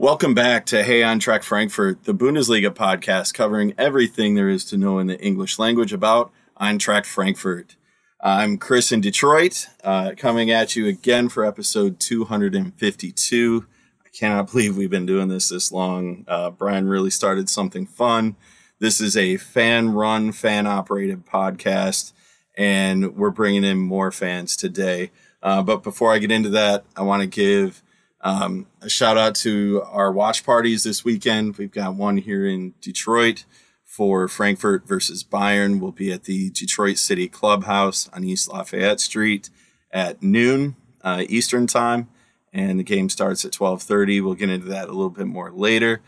Welcome back to Hey Eintracht Frankfurt, the Bundesliga podcast covering everything there is to know in the English language about Eintracht Frankfurt. I'm Chris in Detroit, uh, coming at you again for episode 252. I cannot believe we've been doing this this long. Uh, Brian really started something fun. This is a fan run, fan operated podcast, and we're bringing in more fans today. Uh, but before I get into that, I want to give um, a shout out to our watch parties this weekend. We've got one here in Detroit for Frankfurt versus Bayern. We'll be at the Detroit City Clubhouse on East Lafayette Street at noon uh, Eastern time, and the game starts at 12:30. We'll get into that a little bit more later.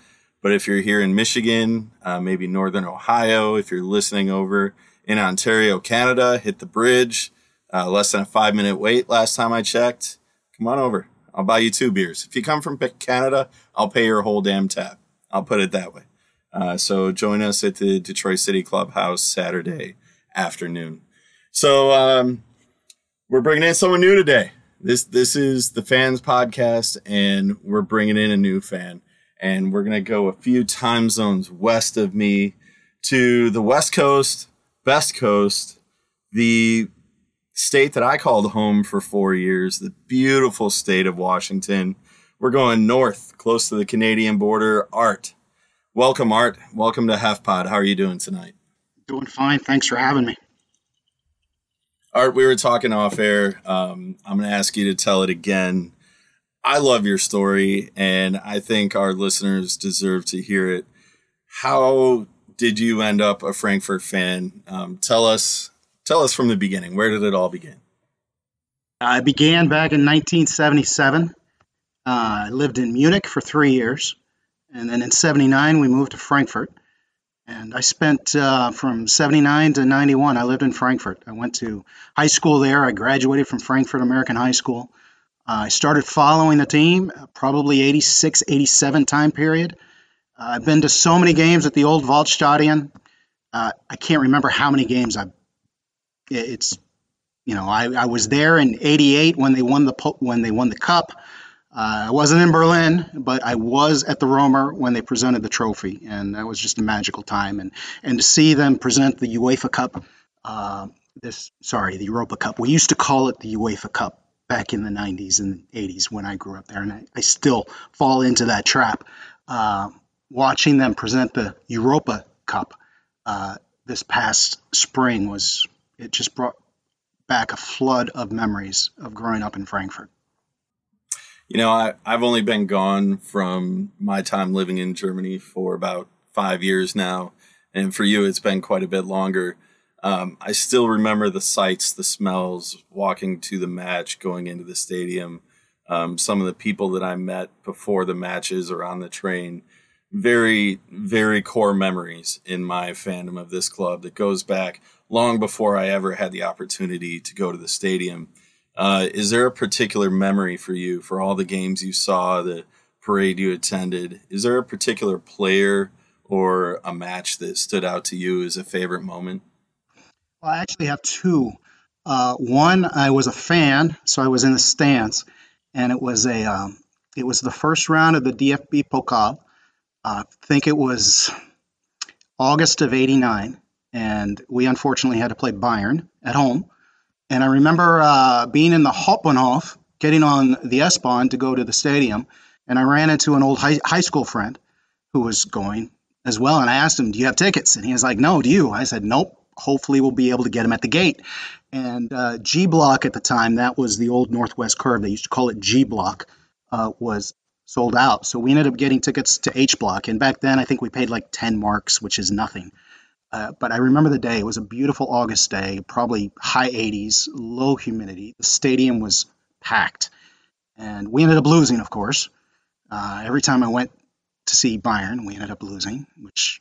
But if you're here in Michigan, uh, maybe Northern Ohio, if you're listening over in Ontario, Canada, hit the bridge. Uh, less than a five minute wait last time I checked. Come on over. I'll buy you two beers. If you come from Canada, I'll pay your whole damn tab. I'll put it that way. Uh, so join us at the Detroit City Clubhouse Saturday afternoon. So um, we're bringing in someone new today. This this is the fans podcast, and we're bringing in a new fan, and we're gonna go a few time zones west of me to the West Coast, Best Coast, the state that I called home for four years, the beautiful state of Washington. We're going north, close to the Canadian border. Art, welcome, Art. Welcome to Half Pod. How are you doing tonight? Doing fine. Thanks for having me. Art, we were talking off air. Um, I'm going to ask you to tell it again. I love your story, and I think our listeners deserve to hear it. How did you end up a Frankfurt fan? Um, tell us Tell us from the beginning. Where did it all begin? I began back in 1977. Uh, I lived in Munich for three years. And then in 79, we moved to Frankfurt. And I spent uh, from 79 to 91, I lived in Frankfurt. I went to high school there. I graduated from Frankfurt American High School. Uh, I started following the team uh, probably 86, 87 time period. Uh, I've been to so many games at the old Waldstadion. Uh, I can't remember how many games I've it's you know I, I was there in '88 when they won the when they won the cup. Uh, I wasn't in Berlin, but I was at the Römer when they presented the trophy, and that was just a magical time. And and to see them present the UEFA Cup, uh, this sorry, the Europa Cup. We used to call it the UEFA Cup back in the 90s and 80s when I grew up there, and I, I still fall into that trap. Uh, watching them present the Europa Cup uh, this past spring was it just brought back a flood of memories of growing up in Frankfurt. You know, I, I've only been gone from my time living in Germany for about five years now. And for you, it's been quite a bit longer. Um, I still remember the sights, the smells, walking to the match, going into the stadium, um, some of the people that I met before the matches or on the train. Very, very core memories in my fandom of this club that goes back long before I ever had the opportunity to go to the stadium. Uh, is there a particular memory for you for all the games you saw, the parade you attended? Is there a particular player or a match that stood out to you as a favorite moment? Well, I actually have two. Uh, one, I was a fan, so I was in the stands, and it was a um, it was the first round of the DFB Pokal. Uh, I think it was August of '89, and we unfortunately had to play Bayern at home. And I remember uh, being in the Hauptbahnhof, getting on the S-Bahn to go to the stadium, and I ran into an old high, high school friend who was going as well. And I asked him, "Do you have tickets?" And he was like, "No, do you?" I said, "Nope. Hopefully, we'll be able to get him at the gate." And uh, G Block at the time, that was the old Northwest Curve. They used to call it G Block. Uh, was sold out. So we ended up getting tickets to H Block. And back then, I think we paid like 10 marks, which is nothing. Uh, but I remember the day. It was a beautiful August day, probably high 80s, low humidity. The stadium was packed. And we ended up losing, of course. Uh, every time I went to see Bayern, we ended up losing, which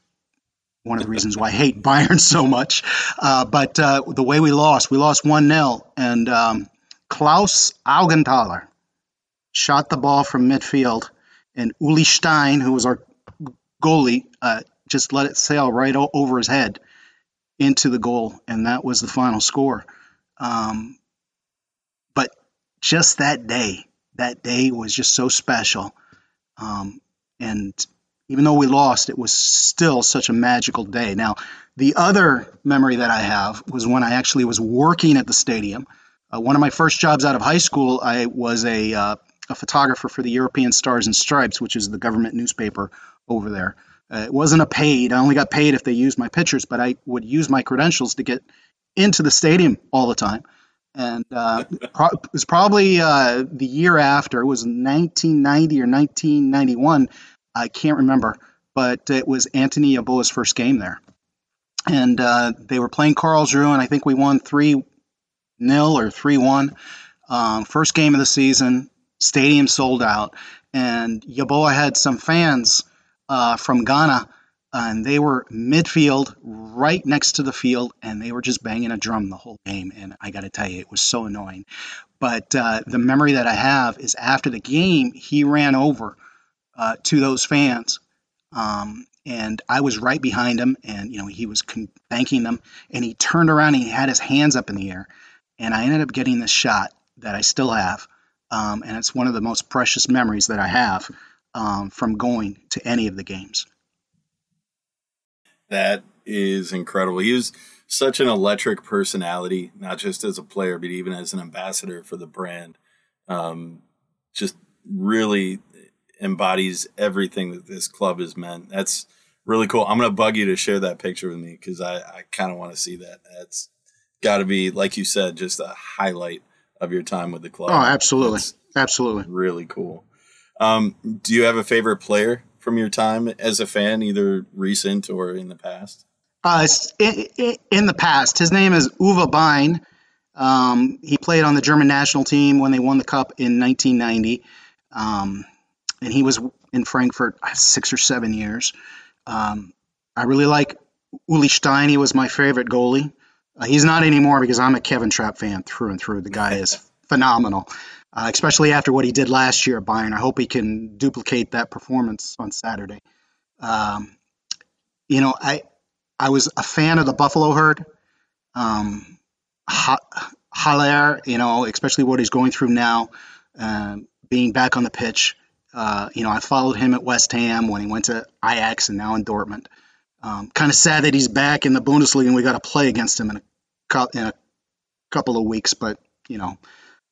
one of the reasons why I hate Bayern so much. Uh, but uh, the way we lost, we lost 1 0. And um, Klaus Augenthaler shot the ball from midfield. And Uli Stein, who was our goalie, uh, just let it sail right o- over his head into the goal, and that was the final score. Um, but just that day, that day was just so special. Um, and even though we lost, it was still such a magical day. Now, the other memory that I have was when I actually was working at the stadium. Uh, one of my first jobs out of high school, I was a, uh, a photographer for the European Stars and Stripes, which is the government newspaper over there. Uh, it wasn't a paid. I only got paid if they used my pictures, but I would use my credentials to get into the stadium all the time. And uh, pro- it was probably uh, the year after. It was 1990 or 1991. I can't remember, but it was Anthony Yeboah's first game there. And uh, they were playing Karlsruhe, and I think we won 3 0 or 3 1. Um, first game of the season, stadium sold out. And Yeboah had some fans uh, from Ghana, and they were midfield, right next to the field, and they were just banging a drum the whole game. And I got to tell you, it was so annoying. But uh, the memory that I have is after the game, he ran over uh, to those fans. Um, and I was right behind him, and you know he was con- thanking them, and he turned around and he had his hands up in the air, and I ended up getting this shot that I still have, um, and it's one of the most precious memories that I have um, from going to any of the games. That is incredible. He was such an electric personality, not just as a player, but even as an ambassador for the brand. Um, just really embodies everything that this club has meant. That's really cool. I'm gonna bug you to share that picture with me because I, I kind of want to see that. That's got to be, like you said, just a highlight of your time with the club. Oh, absolutely, That's absolutely, really cool. Um, do you have a favorite player from your time as a fan, either recent or in the past? Uh, in, in the past, his name is Uwe Bein. Um, he played on the German national team when they won the cup in 1990, um, and he was in Frankfurt six or seven years. Um, I really like Uli Stein. He was my favorite goalie. Uh, he's not anymore because I'm a Kevin Trapp fan through and through. The guy is phenomenal uh, especially after what he did last year at Bayern. I hope he can duplicate that performance on Saturday. Um, you know, I I was a fan of the Buffalo herd. Um, Haller, you know, especially what he's going through now, uh, being back on the pitch. Uh, you know, I followed him at West Ham when he went to Ajax and now in Dortmund. Um, kind of sad that he's back in the Bundesliga and we got to play against him in a, in a couple of weeks, but you know,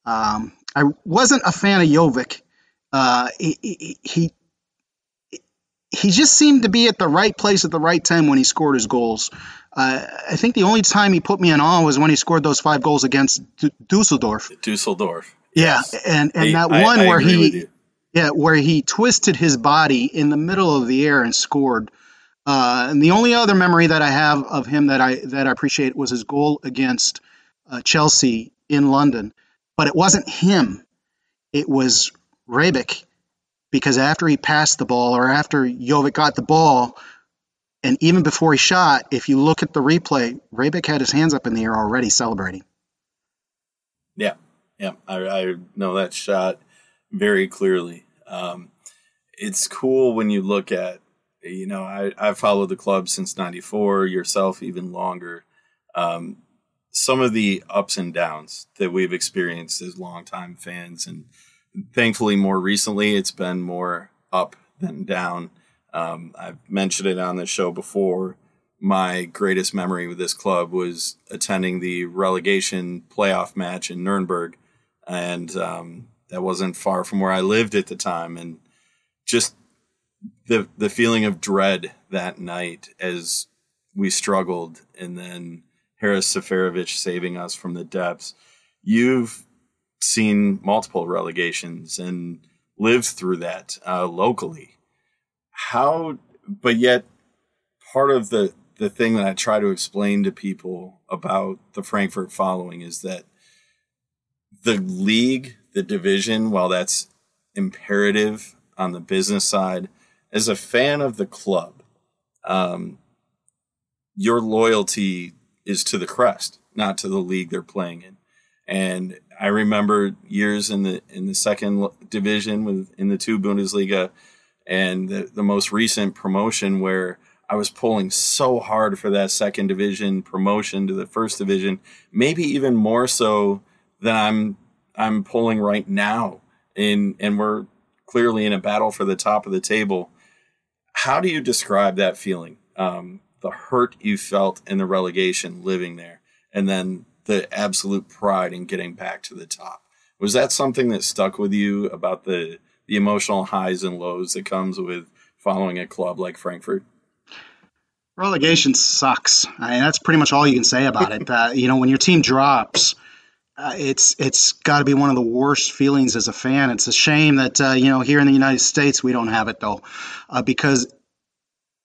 um, I wasn't a fan of Jovic. Uh, he, he, he just seemed to be at the right place at the right time when he scored his goals. Uh, I think the only time he put me in awe was when he scored those five goals against D- Dusseldorf. Dusseldorf. Yeah, yes. and and that one I, I where he, yeah, where he twisted his body in the middle of the air and scored. Uh, and the only other memory that I have of him that I that I appreciate was his goal against uh, Chelsea in London but it wasn't him. It was Rebic because after he passed the ball or after Jovic got the ball, and even before he shot, if you look at the replay, Rebic had his hands up in the air already celebrating. Yeah, yeah, I, I know that shot very clearly. Um, it's cool when you look at, you know, I, I've followed the club since 94, yourself even longer. Um, some of the ups and downs that we've experienced as longtime fans. And thankfully, more recently, it's been more up than down. Um, I've mentioned it on the show before. My greatest memory with this club was attending the relegation playoff match in Nuremberg. And um, that wasn't far from where I lived at the time. And just the the feeling of dread that night as we struggled and then Haris Seferovic saving us from the depths. You've seen multiple relegations and lived through that uh, locally. How, but yet, part of the the thing that I try to explain to people about the Frankfurt following is that the league, the division, while that's imperative on the business side, as a fan of the club, um, your loyalty is to the crest, not to the league they're playing in. And I remember years in the in the second division with in the two Bundesliga, and the, the most recent promotion where I was pulling so hard for that second division promotion to the first division, maybe even more so than I'm I'm pulling right now. In and we're clearly in a battle for the top of the table. how do you describe that feeling? Um, the hurt you felt in the relegation living there, and then the absolute pride in getting back to the top. Was that something that stuck with you about the the emotional highs and lows that comes with following a club like Frankfurt? Relegation sucks. I mean, that's pretty much all you can say about it. Uh, you know, when your team drops, uh, it's it's got to be one of the worst feelings as a fan. It's a shame that uh, you know here in the United States we don't have it though, uh, because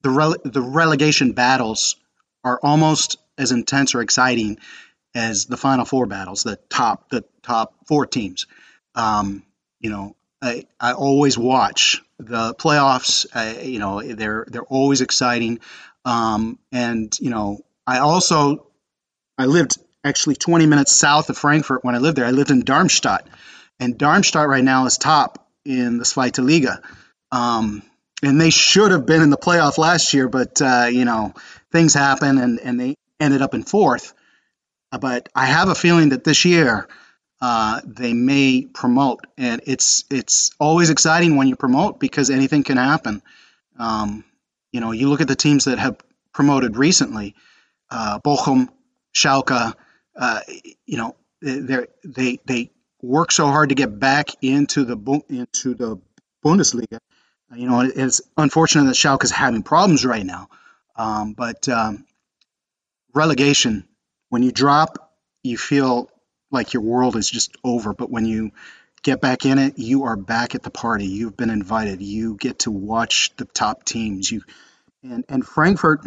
the rele- the relegation battles are almost as intense or exciting as the Final Four battles, the top the top four teams. Um, you know, I, I always watch the playoffs. Uh, you know, they're they're always exciting. Um, and you know, I also I lived actually 20 minutes south of Frankfurt when I lived there. I lived in Darmstadt, and Darmstadt right now is top in the Zweite Liga. Um, and they should have been in the playoff last year, but uh, you know things happen, and and they ended up in fourth. But I have a feeling that this year uh, they may promote, and it's it's always exciting when you promote because anything can happen. Um, you know, you look at the teams that have promoted recently, uh, Bochum, Schalke. Uh, you know, they they they work so hard to get back into the into the Bundesliga. You know, it's unfortunate that Schalke is having problems right now, um, but um, relegation when you drop, you feel like your world is just over. But when you get back in it, you are back at the party. You've been invited. You get to watch the top teams. You and and Frankfurt,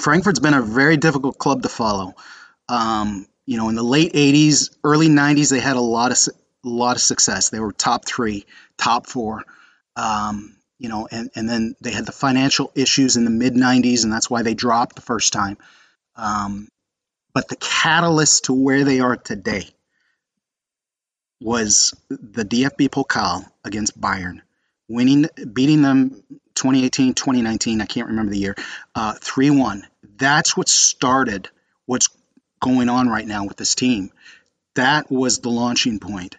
Frankfurt's been a very difficult club to follow. Um, you know, in the late '80s, early '90s, they had a lot of a lot of success. They were top three, top four. Um, you know, and and then they had the financial issues in the mid '90s, and that's why they dropped the first time. Um, but the catalyst to where they are today was the DFB Pokal against Bayern, winning, beating them 2018, 2019, I can't remember the year, uh, 3 1. That's what started what's going on right now with this team. That was the launching point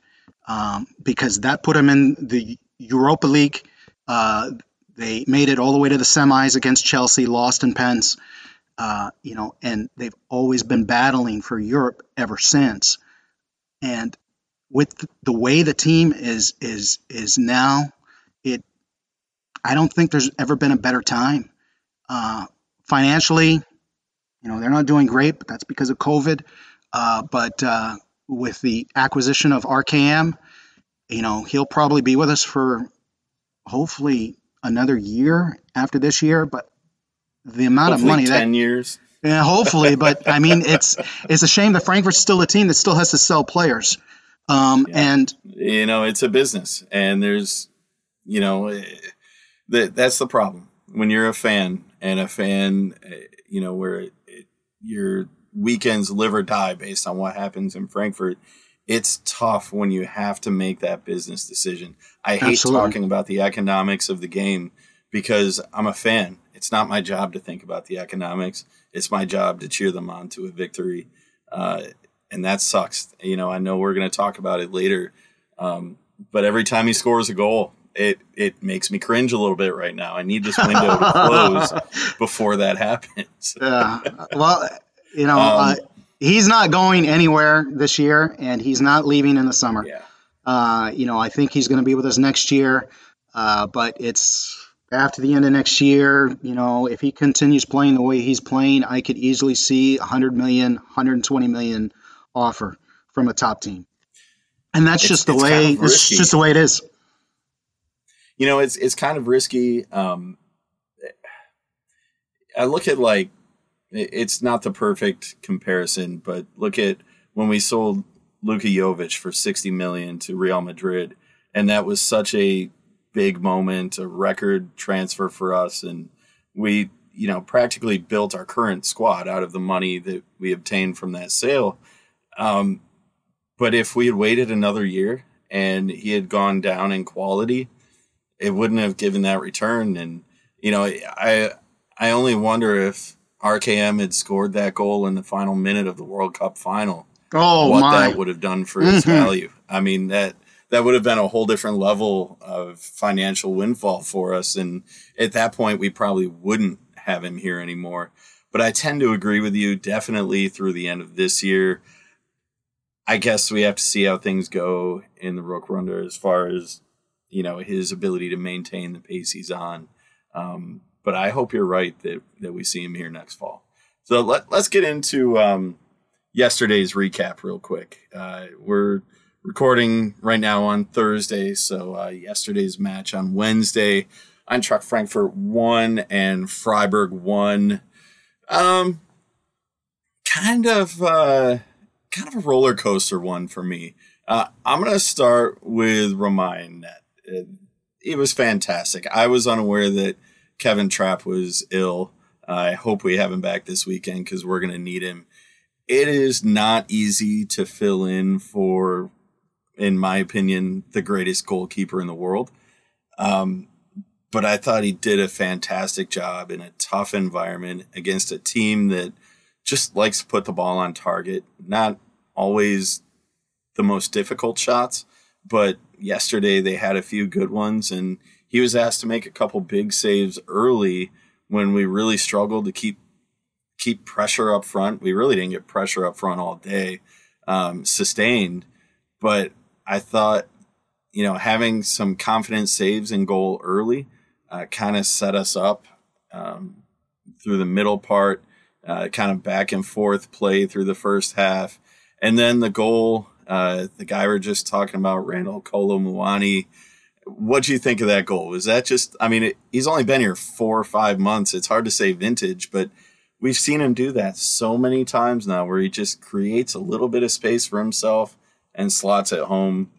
um, because that put them in the Europa League. Uh, they made it all the way to the semis against Chelsea, lost in pens. Uh, you know, and they've always been battling for Europe ever since. And with the way the team is is is now, it I don't think there's ever been a better time. Uh, financially, you know, they're not doing great, but that's because of COVID. Uh, but uh, with the acquisition of RKM, you know, he'll probably be with us for hopefully another year after this year. But the amount hopefully of money 10 that years. Yeah, hopefully, but I mean, it's it's a shame that Frankfurt's still a team that still has to sell players, um, yeah. and you know, it's a business, and there's, you know, eh, that that's the problem when you're a fan and a fan, eh, you know, where it, it, your weekends live or die based on what happens in Frankfurt. It's tough when you have to make that business decision. I hate Absolutely. talking about the economics of the game because I'm a fan it's not my job to think about the economics. It's my job to cheer them on to a victory. Uh, and that sucks. You know, I know we're going to talk about it later. Um, but every time he scores a goal, it it makes me cringe a little bit right now. I need this window to close before that happens. yeah. Well, you know, um, he's not going anywhere this year, and he's not leaving in the summer. Yeah. Uh, you know, I think he's going to be with us next year. Uh, but it's after the end of next year, you know, if he continues playing the way he's playing, I could easily see 100 million, 120 million offer from a top team. And that's it's, just the way kind of it's just the way it is. You know, it's it's kind of risky. Um, I look at like it's not the perfect comparison, but look at when we sold Luka Jovic for 60 million to Real Madrid, and that was such a big moment, a record transfer for us, and we you know practically built our current squad out of the money that we obtained from that sale. Um, but if we had waited another year and he had gone down in quality, it wouldn't have given that return. And you know, I I only wonder if RKM had scored that goal in the final minute of the World Cup final. Oh what my. that would have done for his mm-hmm. value. I mean that that would have been a whole different level of financial windfall for us. And at that point, we probably wouldn't have him here anymore. But I tend to agree with you definitely through the end of this year. I guess we have to see how things go in the Rückrunde as far as you know his ability to maintain the pace he's on. Um, but I hope you're right that that we see him here next fall. So let let's get into um, yesterday's recap real quick. Uh, we're recording right now on Thursday, so uh, yesterday's match on Wednesday. Eintracht Frankfurt won and Freiburg won. Um, kind of. Uh, kind of a roller coaster one for me. Uh, I'm to start with Romain Net. It, it, was fantastic. I was unaware that Kevin Trapp was ill. I hope we have him back this weekend because we're going to need him. It is not easy to fill in for, in my opinion, the greatest goalkeeper in the world. Um, but I thought he did a fantastic job in a tough environment against a team that just likes to put the ball on target. Not always the most difficult shots, but yesterday they had a few good ones, and he was asked to make a couple big saves early when we really struggled to keep keep pressure up front. We really didn't get pressure up front all day, um, sustained, but I thought you know having some confident saves in goal early uh, kind of set us up um, through the middle part uh, kind of back and forth play through the first half. And then the goal, uh, the guy we're just talking about, Randal Kolo Muani. What do you think of that goal? Was that just, I mean, it, he's only been here four or five months. It's hard to say vintage, but we've seen him do that so many times now where he just creates a little bit of space for himself and slots at home.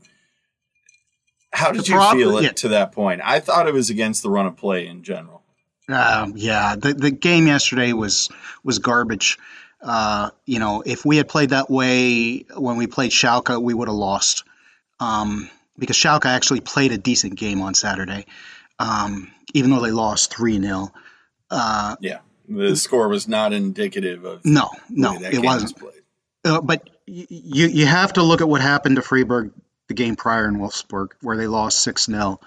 How did you feel yeah. to that point? I thought it was against the run of play in general. Um, yeah, the the game yesterday was was garbage. Uh, you know, if we had played that way when we played Schalke, we would have lost. Um, because Schalke actually played a decent game on Saturday, um, even though they lost three 0 uh, Yeah, the score was not indicative of no, no, it wasn't. Was uh, but you you have to look at what happened to Freiburg the game prior in Wolfsburg, where they lost six 0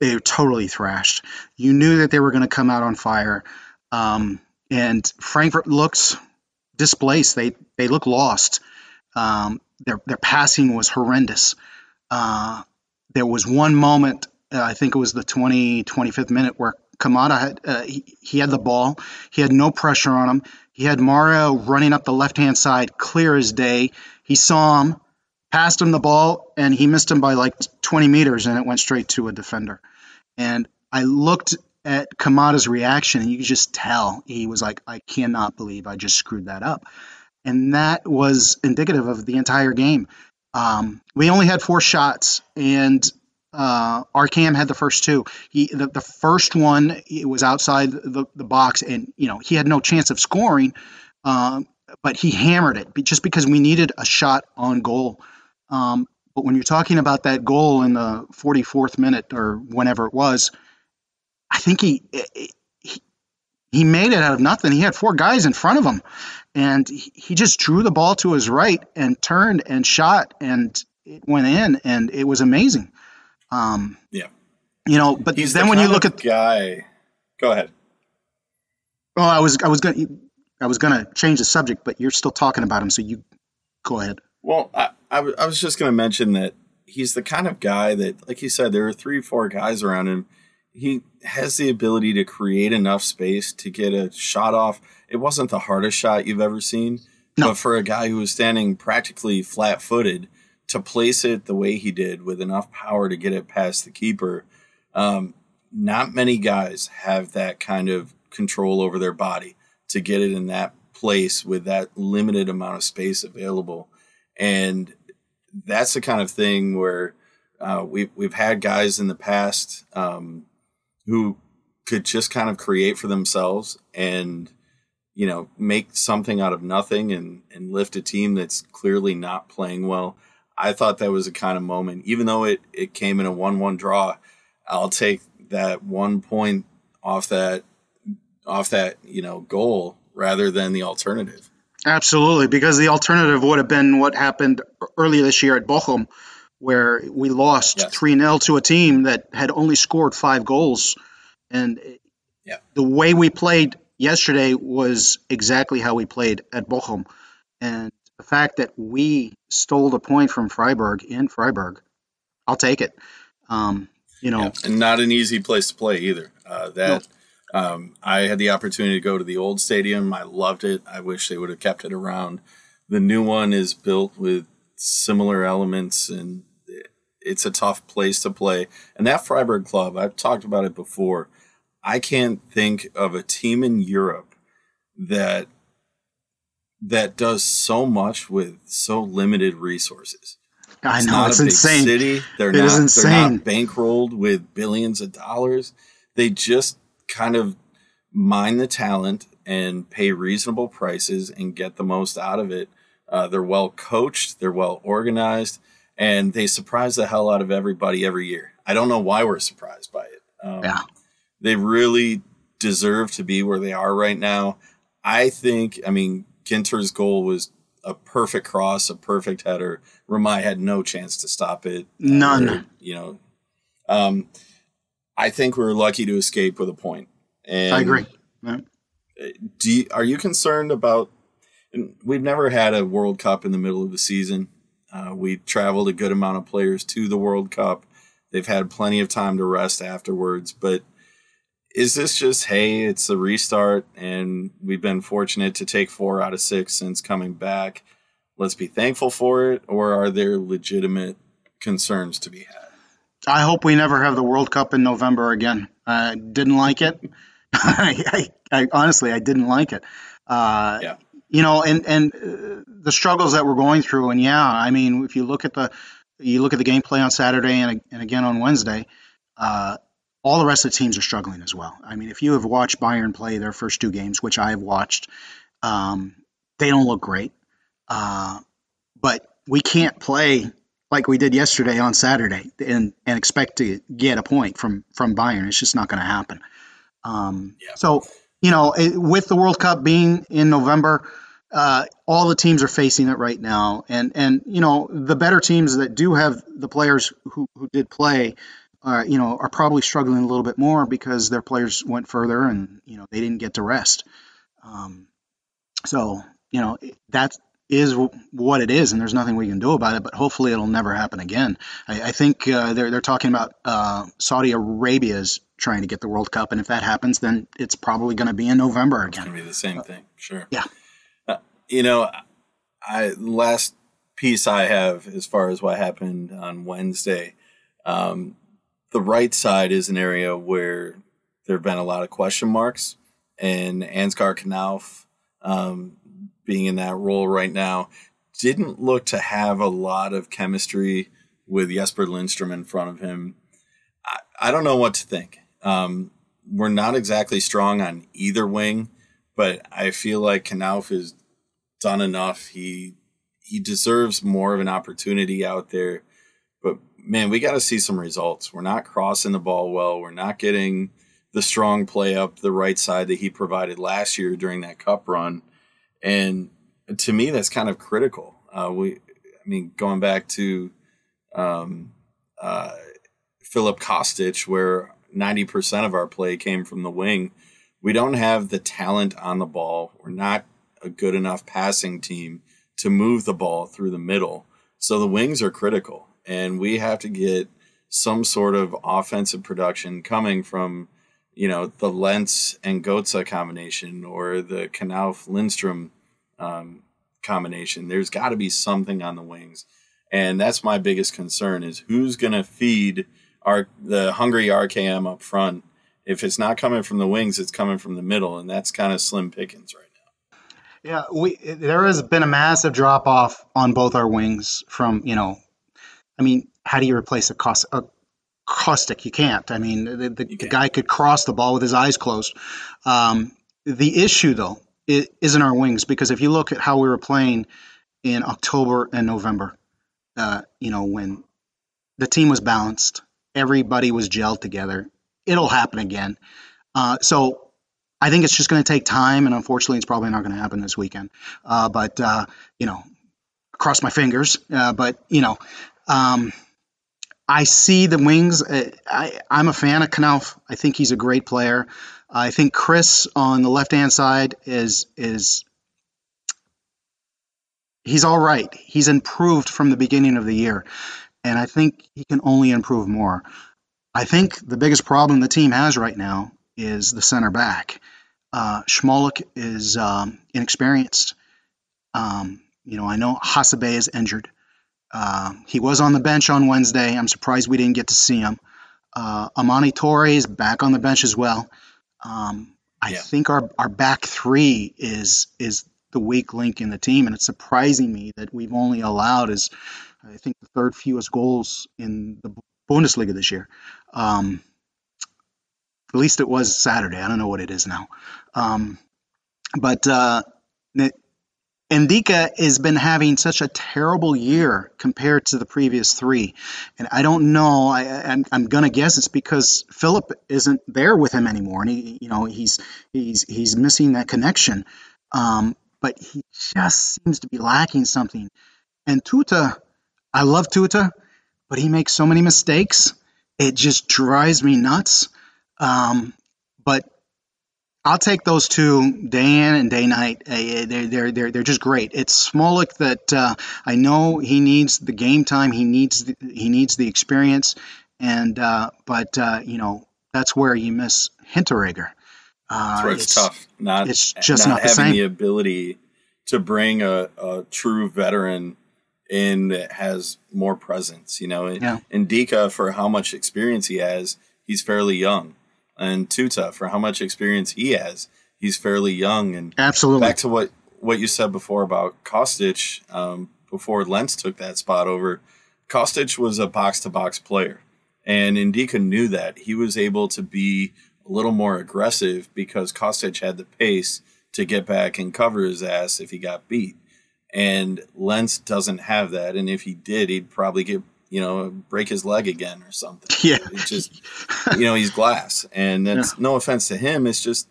they were totally thrashed. You knew that they were going to come out on fire. Um, and Frankfurt looks displaced. They they look lost. Um, their their passing was horrendous. Uh, there was one moment, uh, I think it was the 20 25th minute, where Kamada had uh, he, he had the ball. He had no pressure on him. He had Mario running up the left hand side, clear as day. He saw him passed him the ball and he missed him by like 20 meters and it went straight to a defender. And I looked at Kamada's reaction and you could just tell he was like, I cannot believe I just screwed that up. And that was indicative of the entire game. Um, we only had four shots and uh, RKM had the first two. He the, the first one it was outside the, the box and you know he had no chance of scoring, uh, but he hammered it just because we needed a shot on goal. Um, but when you're talking about that goal in the 44th minute or whenever it was, I think he, he he made it out of nothing. He had four guys in front of him, and he just drew the ball to his right and turned and shot, and it went in, and it was amazing. Um, yeah, you know. But He's then the when you look at the guy, go ahead. Well, I was I was gonna I was gonna change the subject, but you're still talking about him, so you go ahead. Well, I, I, w- I was just going to mention that he's the kind of guy that, like you said, there are three, four guys around him. He has the ability to create enough space to get a shot off. It wasn't the hardest shot you've ever seen, no. but for a guy who was standing practically flat footed to place it the way he did with enough power to get it past the keeper, um, not many guys have that kind of control over their body to get it in that place with that limited amount of space available and that's the kind of thing where uh, we've we've had guys in the past um, who could just kind of create for themselves and you know make something out of nothing and and lift a team that's clearly not playing well. I thought that was a kind of moment, even though it it came in a one one draw. I'll take that one point off that off that you know goal rather than the alternative. Absolutely, because the alternative would have been what happened earlier this year at Bochum, where we lost Yes. 3 0 to a team that had only scored five goals. And Yeah. the way we played yesterday was exactly how we played at Bochum. And the fact that we stole the point from Freiburg in Freiburg, I'll take it. Um, you know, Yeah, and not an easy place to play either. Uh, that um, I had the opportunity to go to the old stadium. I loved it. I wish they would have kept it around. The new one is built with similar elements, and it's a tough place to play. And that Freiburg club, I've talked about it before. I can't think of a team in Europe that that does so much with so limited resources. I It's know not it's a big insane. city. They're It not. is They're insane. not bankrolled with billions of dollars. They just kind of mine the talent and pay reasonable prices and get the most out of it. Uh, they're well coached. They're well organized, and they surprise the hell out of everybody every year. I don't know why we're surprised by it. Um, Yeah. they really deserve to be where they are right now. I think. I mean, Ginter's goal was a perfect cross, a perfect header. Ramaj had no chance to stop it. None. Or, you know, um, I think we were lucky to escape with a point. And I agree. Yeah. Do you, are you concerned about? We've never had a World Cup in the middle of the season. Uh, we traveled a good amount of players to the World Cup. They've had plenty of time to rest afterwards. But is this just hey, it's a restart, and we've been fortunate to take four out of six since coming back? Let's be thankful for it, or are there legitimate concerns to be had? I hope we never have the World Cup in November again. I didn't like it. I, I, I honestly, I didn't like it. Uh, Yeah. You know, and and uh, the struggles that we're going through, and yeah, I mean, if you look at the you look at the gameplay on Saturday and and again on Wednesday, uh, all the rest of the teams are struggling as well. I mean, if you have watched Bayern play their first two games, which I have watched, um, they don't look great. Uh, but we can't play like we did yesterday on Saturday and and expect to get a point from from Bayern. It's just not going to happen. Um, Yeah. So you know, it, with the World Cup being in November, uh, all the teams are facing it right now, and and you know the better teams that do have the players who who did play. Uh, you know, are probably struggling a little bit more because their players went further and you know they didn't get to rest. Um, so you know that is what it is, and there's nothing we can do about it. But hopefully, it'll never happen again. I, I think uh, they're they're talking about uh, Saudi Arabia is trying to get the World Cup, and if that happens, then it's probably going to be in November again. It's gonna be the same thing, sure. yeah. You know, I last piece I have as far as what happened on Wednesday. Um, the right side is an area where there have been a lot of question marks, and Ansgar Knauf, um, being in that role right now, didn't look to have a lot of chemistry with Jesper Lindstrom in front of him. I, I don't know what to think. Um, we're not exactly strong on either wing, but I feel like Knauf has done enough. He he deserves more of an opportunity out there. But man, we got to see some results. We're not crossing the ball well. We're not getting the strong play up the right side that he provided last year during that cup run. And to me, that's kind of critical. Uh, we, I mean, going back to um, uh, Filip Kostic, where 90% of our play came from the wing. We don't have the talent on the ball. We're not a good enough passing team to move the ball through the middle. So the wings are critical, and we have to get some sort of offensive production coming from, you know, the Lenz and Götze combination or the Knauf Lindstrom um, combination. There's got to be something on the wings, and that's my biggest concern: is who's going to feed our the hungry RKM up front. If it's not coming from the wings, it's coming from the middle, and that's kind of slim pickings right. Yeah, we there has been a massive drop off on both our wings from you know, I mean, how do you replace a, cost, a Kostic? You can't. I mean, the, the, the guy could cross the ball with his eyes closed. Um, the issue though is isn't our wings because if you look at how we were playing in October and November, uh, you know, when the team was balanced, everybody was gelled together. It'll happen again. Uh, so I think it's just going to take time, and unfortunately, it's probably not going to happen this weekend. Uh, but uh, you know, cross my fingers. Uh, but you know, um, I see the wings. Uh, I, I'm a fan of Knauf. I think he's a great player. I think Chris on the left hand side is is he's all right. He's improved from the beginning of the year, and I think he can only improve more. I think the biggest problem the team has right now is the center back. Uh, is um, inexperienced. Um, you know, I know Hasebe is injured. Uh, he was on the bench on Wednesday. I'm surprised we didn't get to see him. Uh, Almamy Touré is back on the bench as well. Um, I yeah. think our, our back three is is the weak link in the team, and it's surprising me that we've only allowed is I think the third fewest goals in the Bundesliga this year. Um, at least it was Saturday. I don't know what it is now. Um, but uh, has been having such a terrible year compared to the previous three, and I don't know. I, am I'm, I'm gonna guess it's because Filip isn't there with him anymore, and he, you know, he's he's he's missing that connection. Um, but he just seems to be lacking something. And Tuta, I love Tuta, but he makes so many mistakes. It just drives me nuts. Um, but I'll take those two day in and day night. Uh, they're, they're, they're, they're just great. It's Smolcic that uh, I know he needs the game time. He needs the, he needs the experience. And uh, but uh, you know that's where you miss Hinteregger. Uh, that's where it's, it's, tough. Not it's just not, not having the, the, ability to bring a, a true veteran in that has more presence. You know, yeah. Ndicka for how much experience he has, he's fairly young, and Tuta for how much experience he has, he's fairly young. And absolutely back to what what you said before about Kostic, um, before Lenz took that spot over, Kostic was a box to box player, and Ndicka knew that he was able to be a little more aggressive because Kostic had the pace to get back and cover his ass if he got beat. And Lenz doesn't have that, and if he did, he'd probably get you know break his leg again or something. Yeah, it's just you know he's glass, and that's yeah. no offense to him. It's just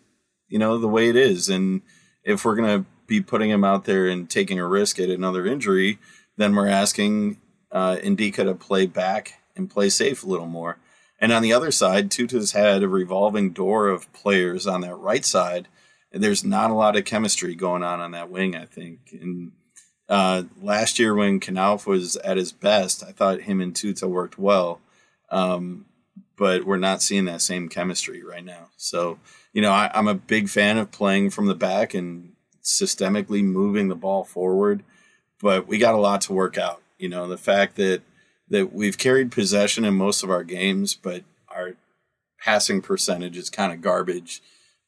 you know the way it is, and if we're gonna be putting him out there and taking a risk at another injury, then we're asking uh, Ndicka to play back and play safe a little more. And on the other side, Tuta's had a revolving door of players on that right side. And there's not a lot of chemistry going on on that wing, I think. And uh, last year when Knauf was at his best, I thought him and Tuta worked well. Um, but we're not seeing that same chemistry right now. So, you know, I, I'm a big fan of playing from the back and systemically moving the ball forward, but we got a lot to work out. You know, the fact that that we've carried possession in most of our games, but our passing percentage is kind of garbage.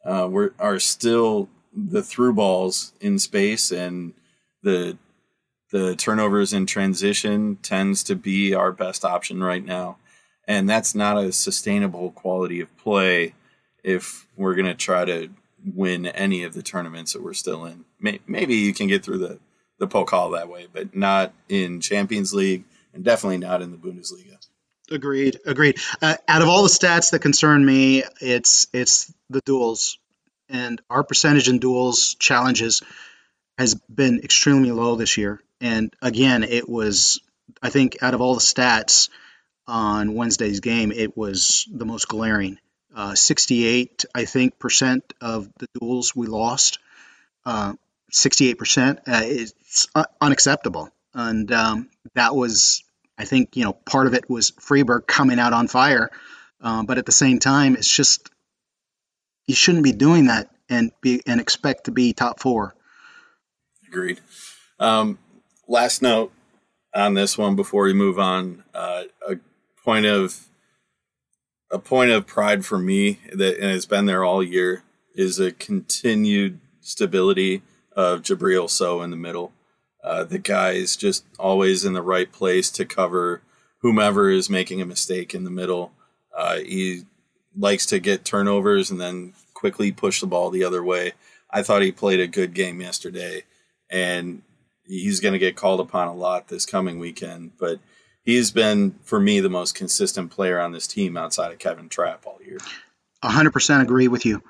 Uh, we're are still the through balls in space and the the turnovers in transition tends to be our best option right now, and that's not a sustainable quality of play if we're going to try to win any of the tournaments that we're still in. Maybe you can get through the the Pokal that way, but not in Champions League and definitely not in the Bundesliga. Agreed. Agreed. Uh, out of all the stats that concern me, it's it's the duels, and our percentage in duels challenges has been extremely low this year. And again, it was I think out of all the stats on Wednesday's game, it was the most glaring. Uh, 68, I think, percent of the duels we lost. Uh, 68% uh, it's unacceptable, and um, that was I think you know part of it was Freiburg coming out on fire, uh, but at the same time, it's just you shouldn't be doing that and be and expect to be top four. Agreed. Um, last note on this one before we move on, uh, a point of a point of pride for me that and has been there all year is a continued stability of Djibril Sow in the middle. Uh, the guy is just always in the right place to cover whomever is making a mistake in the middle. Uh, he likes to get turnovers and then quickly push the ball the other way. I thought he played a good game yesterday, and he's going to get called upon a lot this coming weekend. But he's been, for me, the most consistent player on this team outside of Kevin Trapp all year. 100% agree with you.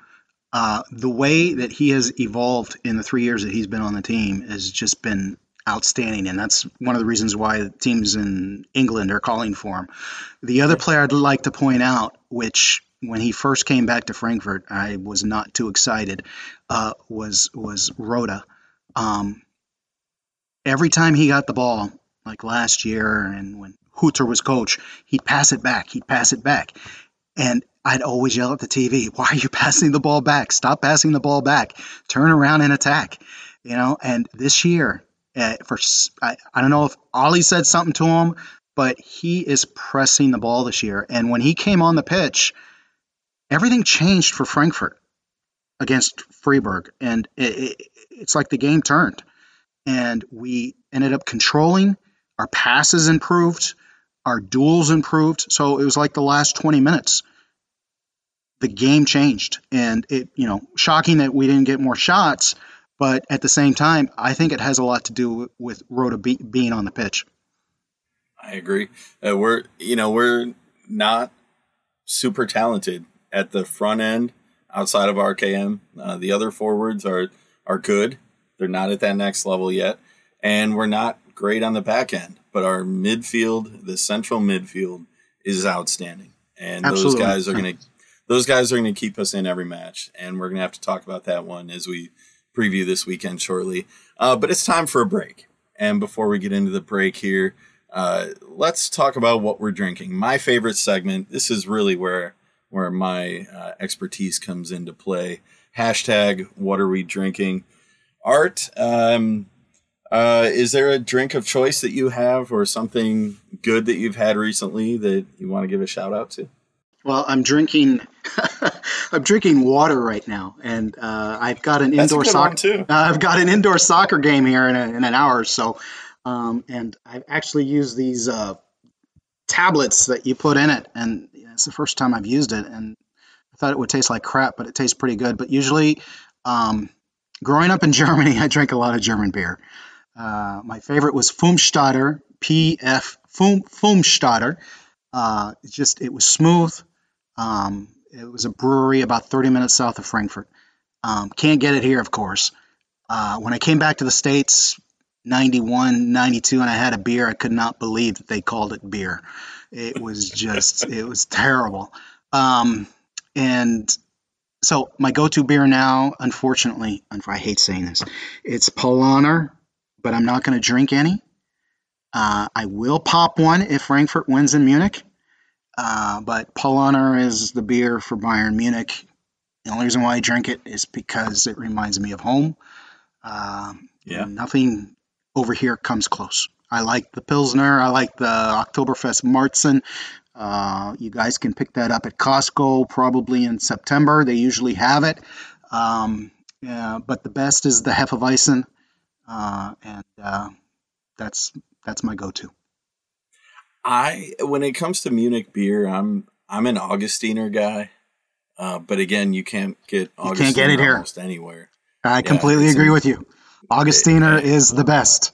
Uh, the way that he has evolved in the three years that he's been on the team has just been outstanding, and that's one of the reasons why teams in England are calling for him. The other player I'd like to point out, which when he first came back to Frankfurt, I was not too excited, uh, was was Rode. Um, every time he got the ball, like last year, and when Hutter was coach, he'd pass it back, he'd pass it back, and I'd always yell at the TV, "Why are you passing the ball back? Stop passing the ball back. Turn around and attack." You know, and this year, uh, for I, I don't know if Ollie said something to him, but he is pressing the ball this year. And when he came on the pitch, everything changed for Frankfurt against Freiburg, and it, it, it's like the game turned. And we ended up controlling. Our passes improved. Our duels improved. So it was like the last 20 minutes. The game changed, and it you know shocking that we didn't get more shots but at the same time, I think it has a lot to do with Rode be, being on the pitch. I agree. Uh, we're you know we're not super talented at the front end outside of RKM. Uh, the other forwards are are good. They're not at that next level yet, and we're not great on the back end. But our midfield, the central midfield, is outstanding, and Absolutely. those guys are going to those guys are going to keep us in every match. And we're going to have to talk about that one as we preview this weekend shortly. Uh, but it's time for a break. And before we get into the break here, uh, let's talk about what we're drinking. My favorite segment. This is really where where my uh, expertise comes into play. Hashtag What are we drinking? Art. Um, uh, is there a drink of choice that you have, or something good that you've had recently that you want to give a shout out to? Well, I'm drinking. I'm drinking water right now, and uh, I've got an That's indoor soccer. Uh, I've got an indoor soccer game here in, a, in an hour or so, um, and I've actually used these uh, tablets that you put in it, and it's the first time I've used it, and I thought it would taste like crap, but it tastes pretty good. But usually, um, growing up in Germany, I drank a lot of German beer. Uh, my favorite was Pfungstädter, P F Fum Pfungstädter. Uh, it just it was smooth. Um, it was a brewery about 30 minutes south of Frankfurt. Um, can't get it here, of course. Uh, when I came back to the States, 91, 92, and I had a beer, I could not believe that they called it beer. It was just, it was terrible. Um, and so my go-to beer now, unfortunately, I hate saying this, it's Paulaner, but I'm not going to drink any. Uh, I will pop one if Frankfurt wins in Munich. Uh, but Paulaner is the beer for Bayern Munich. The only reason why I drink it is because it reminds me of home. Uh, yeah. Nothing over here comes close. I like the Pilsner. I like the Oktoberfest Marzen. Uh, you guys can pick that up at Costco probably in September. They usually have it. Um, yeah, but the best is the Hefeweizen, uh, and uh, that's that's my go-to. I when it comes to Munich beer, I'm I'm an Augustiner guy. Uh, but again, you can't get Augustiner you can't get it here almost anywhere. I yeah, completely agree a, with you. Augustiner it, is the best.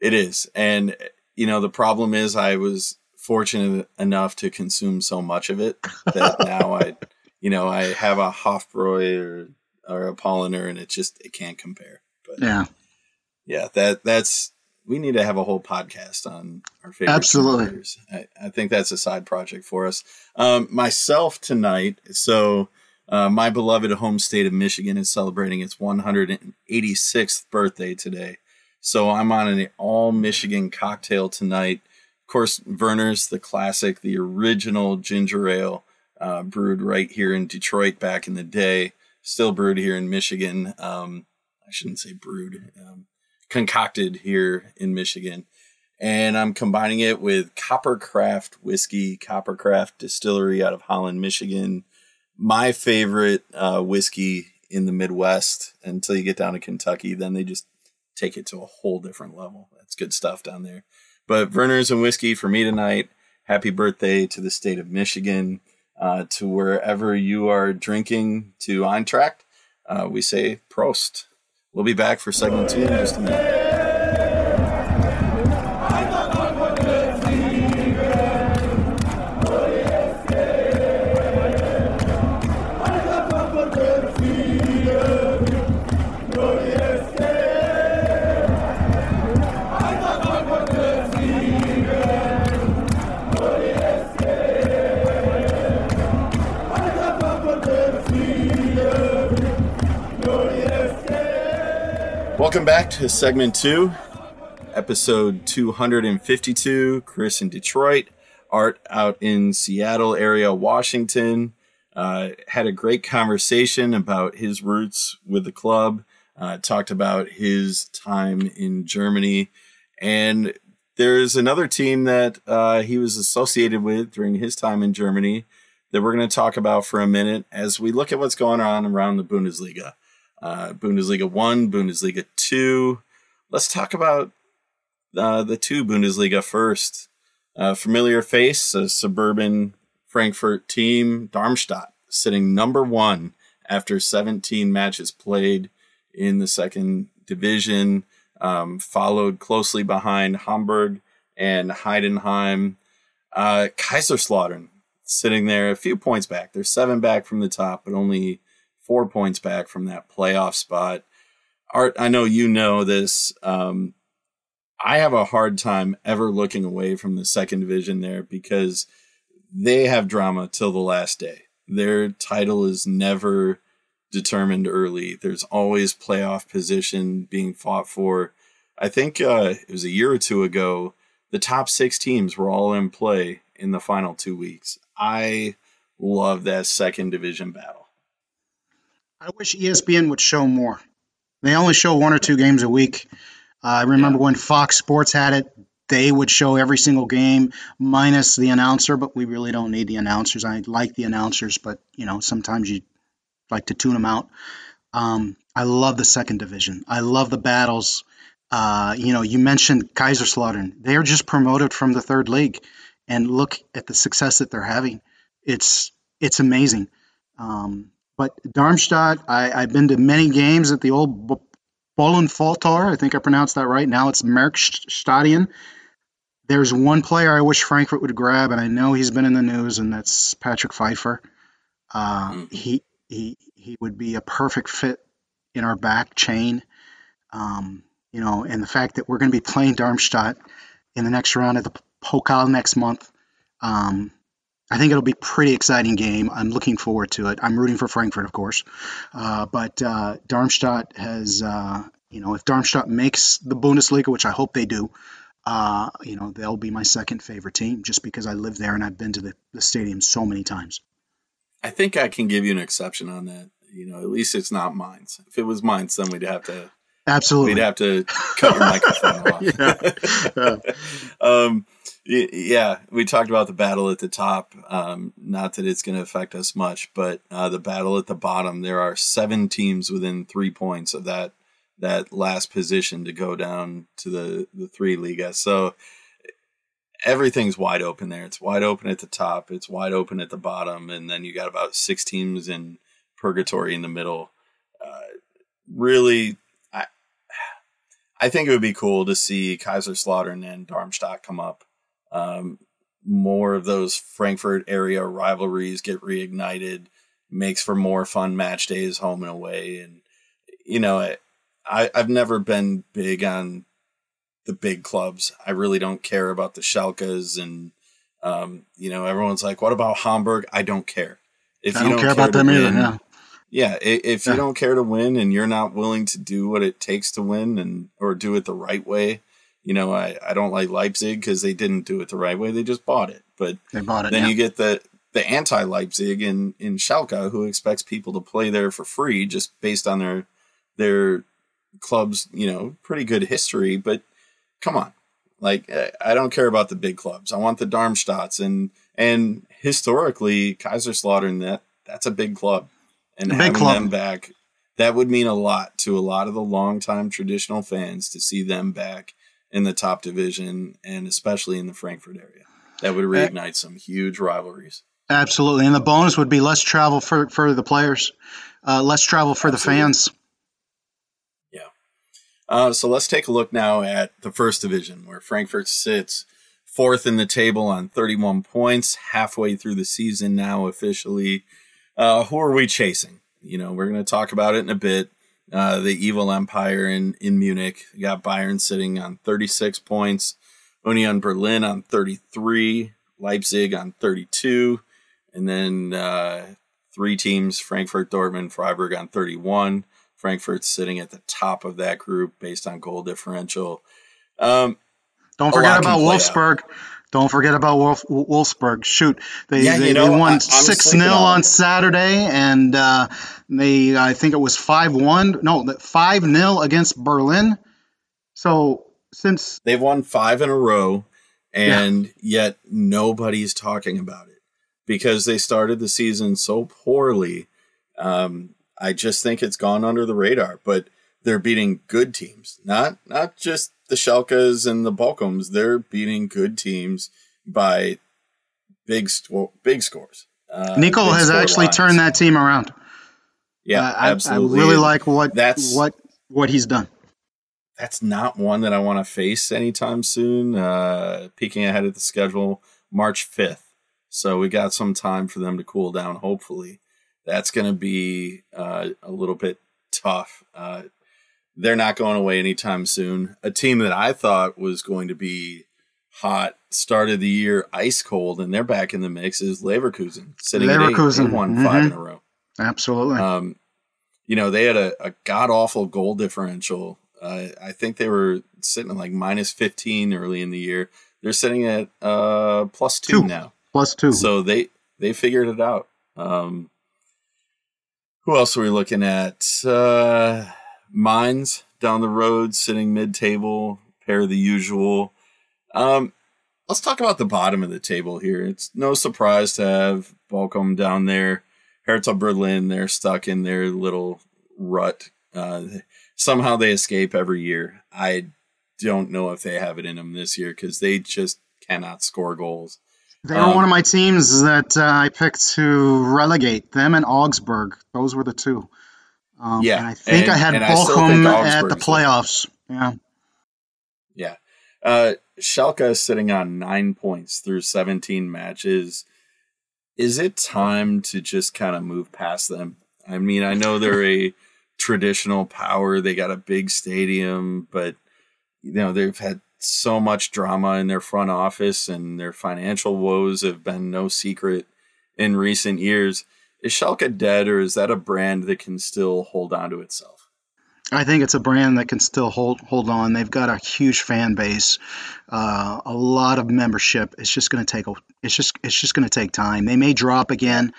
It is, and you know the problem is I was fortunate enough to consume so much of it that now I, you know, I have a Hofbräu or or a Paulaner, and it just it can't compare. But yeah, yeah, that that's we need to have a whole podcast on our favorite absolutely. I, I, think that's a side project for us. Um, myself tonight so uh, my beloved home state of michigan is celebrating its 186th birthday today. So i'm on an all michigan cocktail tonight of course Vernors the classic the original ginger ale uh, brewed right here in detroit back in the day still brewed here in michigan um, i shouldn't say brewed um, concocted here in Michigan. And I'm combining it with Coppercraft whiskey, Coppercraft distillery out of Holland, Michigan. My favorite uh, whiskey in the Midwest until you get down to Kentucky. Then they just take it to a whole different level. That's good stuff down there. But Vernors and whiskey for me tonight. Happy birthday to the state of Michigan, uh, to wherever you are drinking to Eintracht. Uh, we say Prost. We'll be back for segment two in just a minute. Welcome back to segment two, episode 252. Chris in Detroit, Art out in Seattle area, Washington. Uh, had a great conversation about his roots with the club. Uh, talked about his time in Germany, and there's another team that uh, he was associated with during his time in Germany that we're going to talk about for a minute as we look at what's going on around the Bundesliga. Uh, Bundesliga 1, Bundesliga 2. Let's talk about uh, the two Bundesliga first. Uh, familiar face, a suburban Frankfurt team, Darmstadt, sitting number one after 17 matches played in the second division, um, followed closely behind Hamburg and Heidenheim. Uh, Kaiserslautern sitting there a few points back. They're seven back from the top, but only four points back from that playoff spot. Art, I know you know this. Um, I have a hard time ever looking away from the second division there because they have drama till the last day. Their title is never determined early. There's always playoff position being fought for. I think uh, it was a year or two ago. The top six teams were all in play in the final two weeks. I love that second division battle. I wish ESPN would show more. They only show one or two games a week. Uh, I remember yeah. when Fox Sports had it, they would show every single game minus the announcer, but we really don't need the announcers. I like the announcers, but you know sometimes you like to tune them out. Um, I love the second division. I love the battles. Uh, you know, you mentioned Kaiserslautern. They are just promoted from the third league, and look at the success that they're having. It's it's amazing. Um, but Darmstadt, I, have been to many games at the old Bohlen I think I pronounced that right. Now it's Merckstadion. There's one player I wish Frankfurt would grab, and I know he's been in the news, and that's Patrick Pfeiffer. Uh. He he he would be a perfect fit in our back chain. Um, you know, and the fact that we're going to be playing Darmstadt in the next round of the Pokal next month, um, I think it'll be a pretty exciting game. I'm looking forward to it. I'm rooting for Frankfurt, of course, uh, but uh, Darmstadt has, uh, you know, if Darmstadt makes the Bundesliga, which I hope they do, uh, you know, they'll be my second favorite team just because I live there and I've been to the, the stadium so many times. I think I can give you an exception on that. You know, at least it's not mine. If it was mine, then we'd have to absolutely we'd have to cut your microphone off. um, yeah, we talked about the battle at the top. Um, not that it's going to affect us much, but uh, the battle at the bottom. There are seven teams within three points of that that last position to go down to the the three Liga. So everything's wide open there. It's wide open at the top. It's wide open at the bottom, and then you got about six teams in purgatory in the middle. Uh, really, I I think it would be cool to see Kaiserslautern and Darmstadt come up um, more of those Frankfurt area rivalries get reignited, makes for more fun match days home and away. And, you know, I, I've never been big on the big clubs. I really don't care about the Schalkes and, um, you know, everyone's like, what about Hamburg? I don't care. If I you don't, care, care about them win, either, yeah. Yeah, if you yeah. don't care to win and you're not willing to do what it takes to win and or do it the right way, you know, I, I don't like Leipzig because they didn't do it the right way. They just bought it. But they bought it. Then yeah. you get the the anti Leipzig in in Schalke who expects people to play there for free just based on their their club's you know pretty good history. But come on, like I don't care about the big clubs. I want the Darmstadts and and historically Kaiserslautern that that's a big club and having club. them back that would mean a lot to a lot of the longtime traditional fans to see them back in the top division and especially in the Frankfurt area. That would reignite some huge rivalries. Absolutely, and the bonus would be less travel for for the players, uh, less travel for Absolutely. the fans. Yeah. Uh, so let's take a look now at the first division, where Frankfurt sits fourth in the table on 31 points, halfway through the season now officially. Uh, who are we chasing? You know, we're going to talk about it in a bit. Uh, the evil empire in, in Munich. You got Bayern sitting on 36 points, Union Berlin on 33, Leipzig on 32, and then uh, three teams Frankfurt, Dortmund, Freiburg on 31. Frankfurt's sitting at the top of that group based on goal differential. Um, Don't forget about Wolfsburg. Out. Don't forget about Wolf, Wolfsburg. Shoot, they yeah, they, know, they, won six 0 on Saturday, and uh, they I think it was five one. No, five 0 against Berlin. So since they've won five in a row, and yeah. yet nobody's talking about it because they started the season so poorly. Um, I just think it's gone under the radar, but they're beating good teams, not not just the Schalkes and the Bochums. They're beating good teams by big big scores. Uh, Niko has actually lines. turned that team around. Yeah, uh, absolutely. I, I really like what that's what what he's done. That's not one that I want to face anytime soon. Uh, peeking ahead at the schedule, March fifth, so we got some time for them to cool down. Hopefully, that's going to be uh, a little bit tough. Uh, they're not going away anytime soon. A team that I thought was going to be hot started the year ice cold, and they're back in the mix is Leverkusen, sitting Leverkusen. at eight. Won mm-hmm. five in a row. Absolutely. Um, you know, they had a, a god awful goal differential. Uh, I think they were sitting at like minus 15 early in the year. They're sitting at uh, plus two, two. now. Plus two. So they they figured it out. Um, who else are we looking at? Uh, Mainz down the road, sitting mid-table, pair the usual. Um, let's talk about the bottom of the table here. It's no surprise to have Bochum down there. Hertha Berlin, they're stuck in their little rut. Uh, somehow they escape every year. I don't know if they have it in them this year because they just cannot score goals. They um, one of my teams that uh, I picked to relegate them and Augsburg. Those were the two. Um, yeah, and I think and, I had Bochum at the playoffs. Yeah, yeah. Uh, Schalke is sitting on nine points through 17 matches. Is it time to just kind of move past them? I mean, I know they're a traditional power. They got a big stadium, but you know they've had so much drama in their front office, and their financial woes have been no secret in recent years is Schalke dead, or is that a brand that can still hold on to itself? I think it's a brand that can still hold hold on. They've got a huge fan base, uh, a lot of membership. It's just going to take a, it's just it's just going to take time. They may drop again.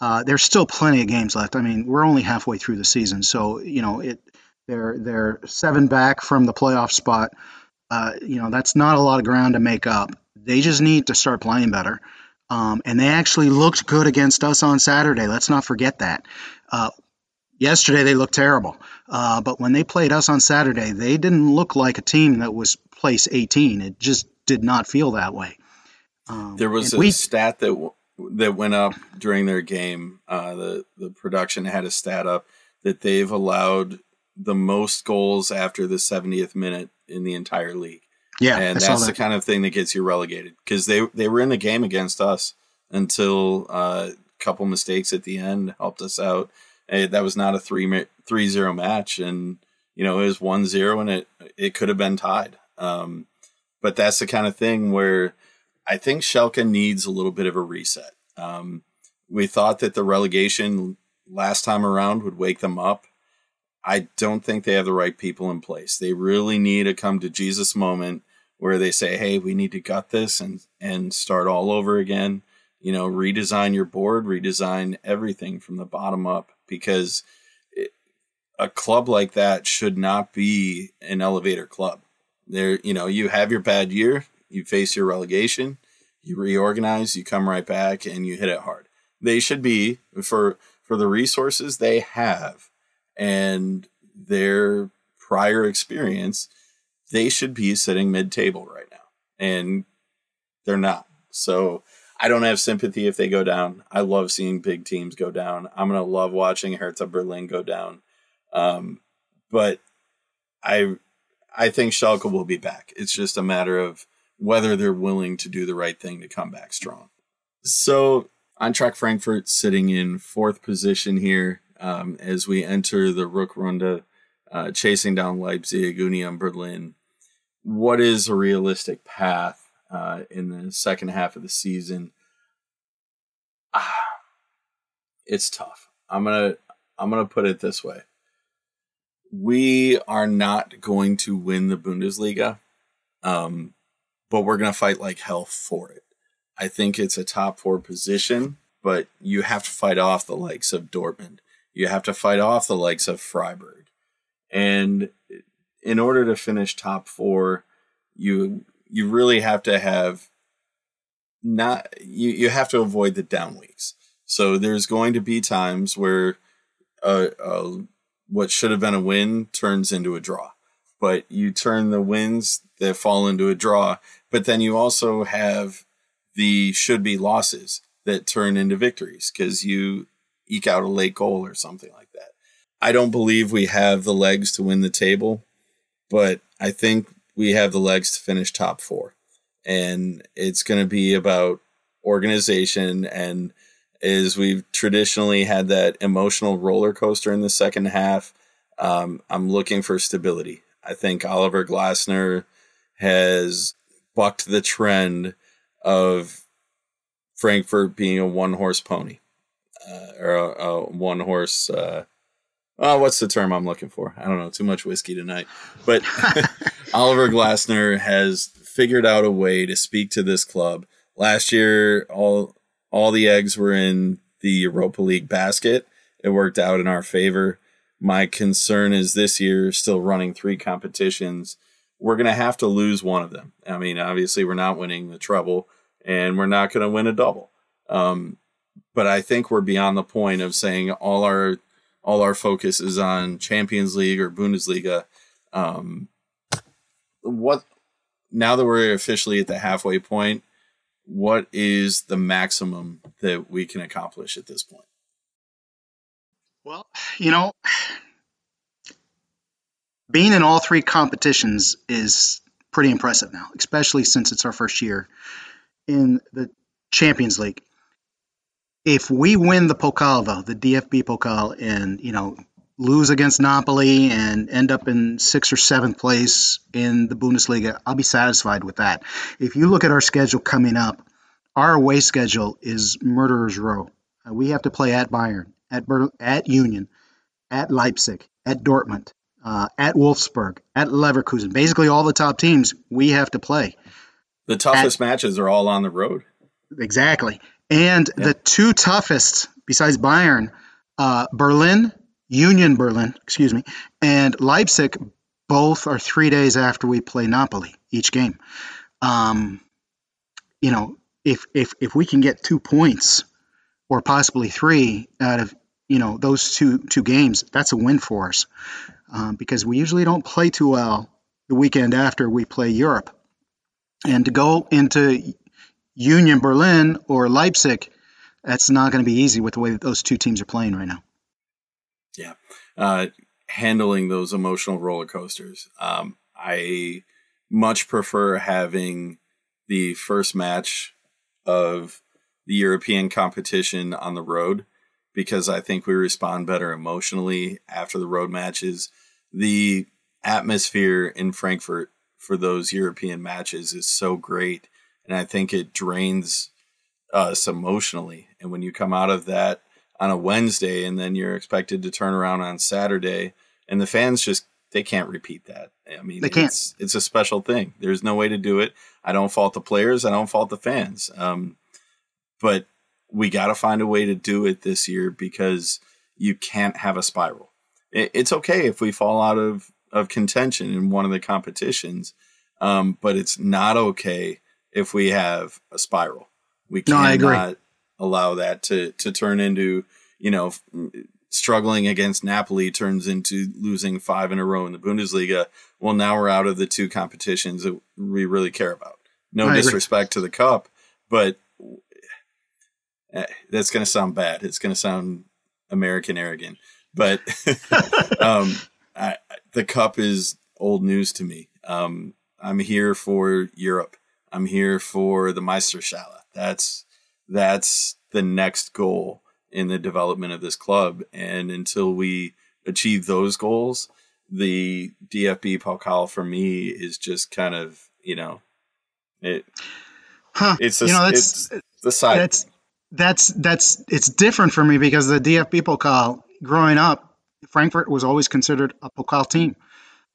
Uh, there's still plenty of games left. I mean, we're only halfway through the season, so you know it. They're they're seven back from the playoff spot. Uh, you know that's not a lot of ground to make up. They just need to start playing better. Um, and they actually looked good against us on Saturday. Let's not forget that. Uh, yesterday they looked terrible, uh, but when they played us on Saturday, they didn't look like a team that was place 18. It just did not feel that way. Um, there was a we, stat that w- that went up during their game. Uh, the the production had a stat up that they've allowed the most goals after the 70th minute in the entire league. Yeah, and that's that. the kind of thing that gets you relegated because they they were in the game against us until uh, a couple mistakes at the end helped us out. that was not a three three zero match, and you know it was one zero, and it it could have been tied. Um, but that's the kind of thing where I think Schalke needs a little bit of a reset. Um, we thought that the relegation last time around would wake them up. I don't think they have the right people in place. They really need a come to Jesus moment where they say, "Hey, we need to gut this and and start all over again." You know, redesign your board, redesign everything from the bottom up because it, a club like that should not be an elevator club. There, you know, you have your bad year, you face your relegation, you reorganize, you come right back, and you hit it hard. They should be for for the resources they have and their prior experience they should be sitting mid table right now. And they're not. So I don't have sympathy if they go down. I love seeing big teams go down. I'm to love watching Hertha Berlin go down. Um, but I I think Schalke will be back. It's just a matter of whether they're willing to do the right thing to come back strong. So Eintracht Frankfurt sitting in fourth position here um, as we enter the Rückrunde, uh, chasing down Leipzig, Union Berlin, what is a realistic path uh, in the second half of the season? Ah, it's tough. I'm gonna I'm gonna put it this way. we are not going to win the Bundesliga, um, but we're to fight like hell for it. I think it's a top four position, but you have to fight off the likes of Dortmund. You have to fight off the likes of Freiburg. And in order to finish top four, you you really have to have not you, you have to avoid the down weeks. So there's going to be times where uh, uh, what should have been a win turns into a draw. But you turn the wins that fall into a draw, but then you also have the should be losses that turn into victories because you eke out a late goal or something like that. I don't believe we have the legs to win the table, but I think we have the legs to finish top four. And it's going to be about organization and is we've traditionally had that emotional roller coaster in the second half. Um, I'm looking for stability. I think Oliver Glasner has bucked the trend of Frankfurt being a one horse pony uh, or a, a one horse. Uh, oh, what's the term I'm looking for? I don't know. Too much whiskey tonight. But Oliver Glasner has figured out a way to speak to this club. Last year, all all the eggs were in the Europa League basket. It worked out in our favor. My concern is this year, still running three competitions, we're going to have to lose one of them. I mean, obviously, we're not winning the treble and we're not going to win a double. Um, but I think we're beyond the point of saying all our all our focus is on Champions League or Bundesliga. Um, what now that we're officially at the halfway point, what is the maximum that we can accomplish at this point? Well, you know, being in all three competitions is pretty impressive now, especially since it's our first year in the Champions League. If we win the Pokal, though, the DFB Pokal, and, you know, lose against Napoli and end up in sixth or seventh place in the Bundesliga, I'll be satisfied with that. If you look at our schedule coming up, our away schedule is murderer's row. Uh, we have to play at Bayern, at Ber- at Union, at Leipzig, at Dortmund, uh, at Wolfsburg, at Leverkusen. Basically, all the top teams we have to play. The toughest at, matches are all on the road. Exactly, and yeah. the two toughest, besides Bayern, uh, Berlin Union Berlin, excuse me, and Leipzig both are three days after we play Napoli each game. Um, you know, if if if we can get two points or possibly three out of you know those two two games, that's a win for us um, because we usually don't play too well the weekend after we play Europe, and to go into Union Berlin or Leipzig, that's not going to be easy with the way that those two teams are playing right now. Yeah. Uh, handling those emotional roller coasters. Um, I much prefer having the first match of the European competition on the road because I think we respond better emotionally after the road matches. The atmosphere in Frankfurt for those European matches is so great. And I think it drains us emotionally. And when you come out of that on a Wednesday and then you're expected to turn around on Saturday and the fans just they can't repeat that. I mean, they can't. It's, it's a special thing. There's no way to do it. I don't fault the players. I don't fault the fans. Um, but we got to find a way to do it this year because you can't have a spiral. It, it's okay if we fall out of of contention in one of the competitions, um, but it's not okay if we have a spiral. We cannot allow that to to turn into you know struggling against Napoli turns into losing five in a row in the Bundesliga. Well, now we're out of the two competitions that we really care about. No I disrespect agree. to the cup, but eh, that's going to sound bad. It's going to sound American arrogant, but um, I, the cup is old news to me. Um, I'm here for Europe. I'm here for the Meisterschale. That's that's the next goal in the development of this club. And until we achieve those goals, the DFB Pokal for me is just kind of, you know, it. Huh. It's a, you know, that's, it's the side. That's that's that's it's different for me because the DFB Pokal growing up Frankfurt was always considered a Pokal team.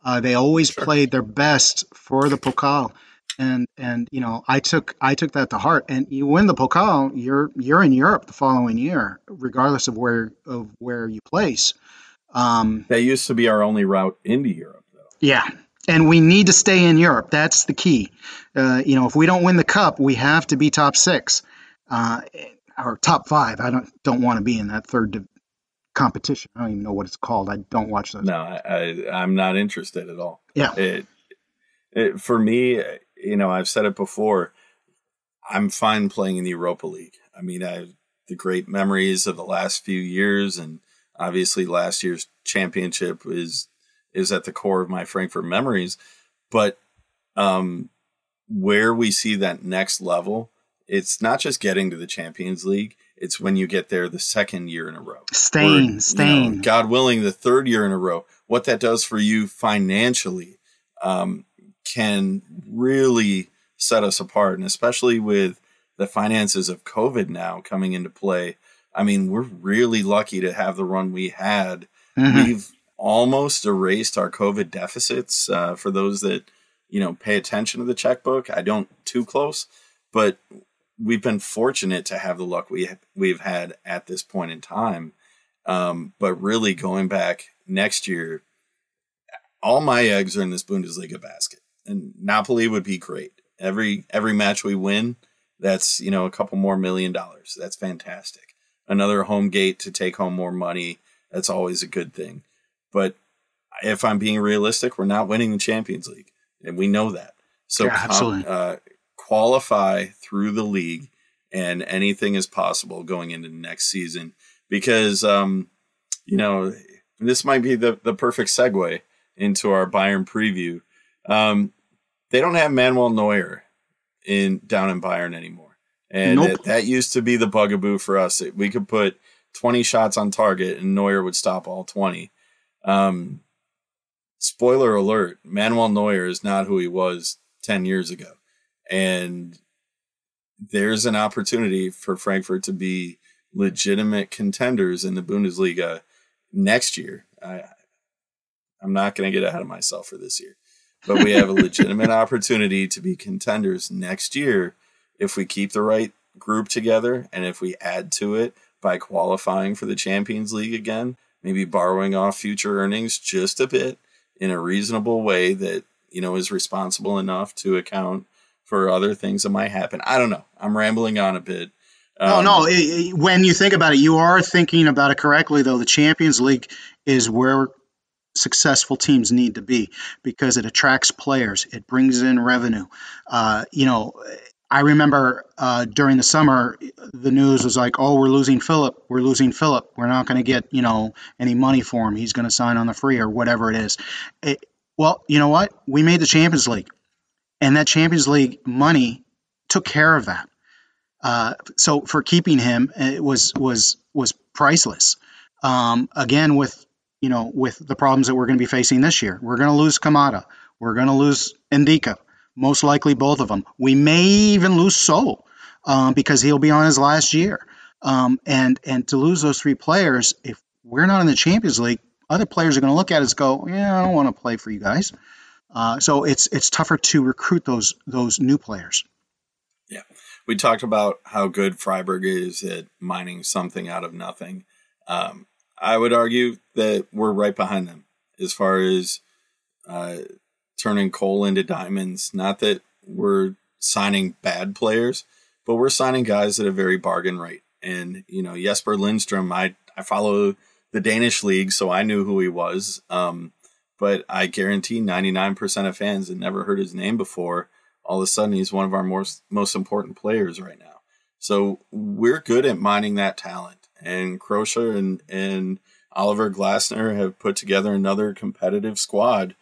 Uh, they always sure. played their best for the Pokal, and and you know I took I took that to heart. And you win the Pokal, you're you're in Europe the following year, regardless of where of where you place. Um, that used to be our only route into Europe, though. Yeah, and we need to stay in Europe. That's the key. Uh, you know, if we don't win the cup, we have to be top six uh, or top five. I don't don't want to be in that third div- competition. I don't even know what it's called. I don't watch those. No, I, I am not interested at all. Yeah. It, it, for me, you know, I've said it before. I'm fine playing in the Europa League. I mean, I have the great memories of the last few years, and obviously last year's championship is is at the core of my Frankfurt memories. But um, where we see that next level, it's not just getting to the Champions League. It's when you get there the second year in a row. Staying, staying. You know, God willing, the third year in a row. What that does for you financially um, can really set us apart. And especially with the finances of COVID now coming into play, I mean, we're really lucky to have the run we had. Mm-hmm. We've almost erased our COVID deficits. Uh, for those that you know pay attention to the checkbook, I don't too close, but we've been fortunate to have the luck we we've had at this point in time. Um, but really, going back next year, all my eggs are in this Bundesliga basket, and Napoli would be great. Every every match we win, that's you know a couple more million dollars. That's fantastic. Another home gate to take home more money. That's always a good thing. But if I'm being realistic, we're not winning the Champions League, and we know that. So yeah, absolutely. Uh, qualify through the league, and anything is possible going into next season. Because um, you know this might be the the perfect segue into our Bayern preview. Um, they don't have Manuel Neuer in down in Bayern anymore, and nope. it, that used to be the bugaboo for us. We could put 20 shots on target, and Neuer would stop all 20. Um, spoiler alert: Manuel Neuer is not who he was ten years ago, and there's an opportunity for Frankfurt to be legitimate contenders in the Bundesliga next year. I, I'm not going to get ahead of myself for this year, but we have a legitimate opportunity to be contenders next year if we keep the right group together and if we add to it by qualifying for the Champions League again maybe borrowing off future earnings just a bit in a reasonable way that you know is responsible enough to account for other things that might happen. I don't know. I'm rambling on a bit. Um, no, no. It, it, when you think about it, you are thinking about it correctly. Though the Champions League is where successful teams need to be because it attracts players, it brings in revenue. Uh, you know, I remember uh, during the summer, the news was like, "Oh, we're losing Filip. We're losing Filip. We're not going to get you know any money for him. He's going to sign on the free or whatever it is." It, well, you know what? We made the Champions League, and that Champions League money took care of that. Uh, so for keeping him, it was was was priceless. Um, again, with you know with the problems that we're going to be facing this year, we're going to lose Kamada. We're going to lose Ndicka, most likely both of them. We may even lose Sow um, because he'll be on his last year. Um, and and to lose those three players, if we're not in the Champions League, other players are going to look at us go, yeah, I don't want to play for you guys. Uh, so it's it's tougher to recruit those those new players. Yeah, we talked about how good Freiburg is at mining something out of nothing. Um, I would argue that we're right behind them as far as uh, turning coal into diamonds. Not that we're signing bad players, but we're signing guys at a very bargain rate. And you know, Jesper Lindstrom, I I follow the Danish league, so I knew who he was. Um, but I guarantee 99% of fans had never heard his name before. All of a sudden, he's one of our most most important players right now. So we're good at mining that talent. And Krösche and and Oliver Glasner have put together another competitive squad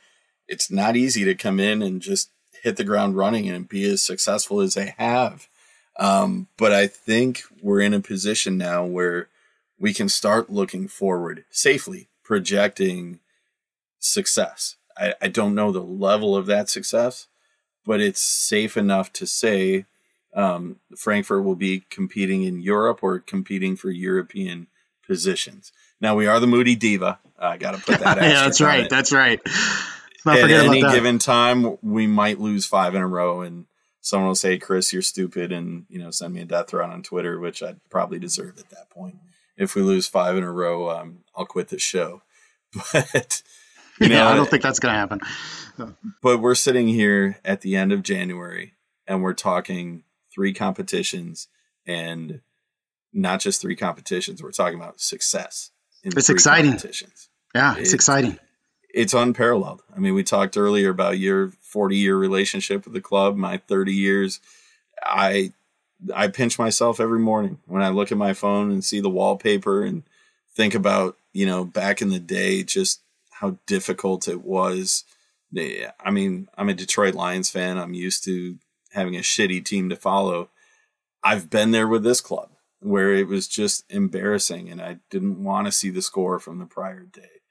it's not easy to come in and just hit the ground running and be as successful as they have. Um, but I think we're in a position now where we can start looking forward safely, projecting success. I, I don't know the level of that success, but it's safe enough to say um, Frankfurt will be competing in Europe or competing for European positions. Now we are the Moody Diva. I got to put that. Out. Yeah, that's right. That's right. Not At any given time, we might lose five in a row, and someone will say, "Chris, you're stupid," and you know, send me a death threat on Twitter, which I'd probably deserve at that point. If we lose five in a row, um, I'll quit the show. But you know, yeah, I don't think that's going to happen. But we're sitting here at the end of January, and we're talking three competitions, and not just three competitions. We're talking about success. it's exciting. Yeah, it's, it's exciting it's unparalleled. I mean, we talked earlier about your 40 year relationship with the club, my 30 years. I I pinch myself every morning when I look at my phone and see the wallpaper and think about, you know, back in the day just how difficult it was. I mean, I'm a Detroit Lions fan. I'm used to having a shitty team to follow. I've been there with this club where it was just embarrassing and I didn't want to see the score from the prior day.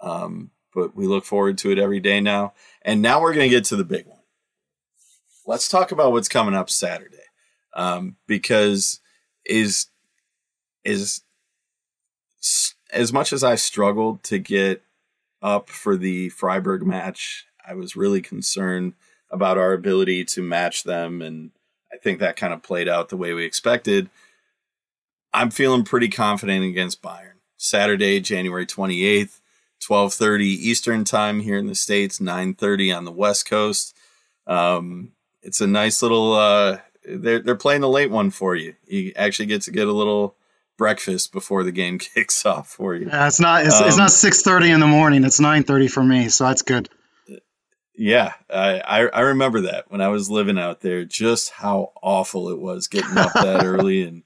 Um, but we look forward to it every day now. And now we're going to get to the big one. Let's talk about what's coming up Saturday, um, because is is as much as I struggled to get up for the Freiburg match, I was really concerned about our ability to match them, and I think that kind of played out the way we expected. I'm feeling pretty confident against Bayern. Saturday, January 28th. 12:30 Eastern time here in the states, 9:30 on the West Coast. Um, it's a nice little. Uh, they're they're playing the late one for you. You actually get to get a little breakfast before the game kicks off for you. Yeah, it's not it's, um, it's not 6:30 in the morning. It's 9:30 for me, so that's good. Yeah, I, I, I remember that when I was living out there, just how awful it was getting up that early and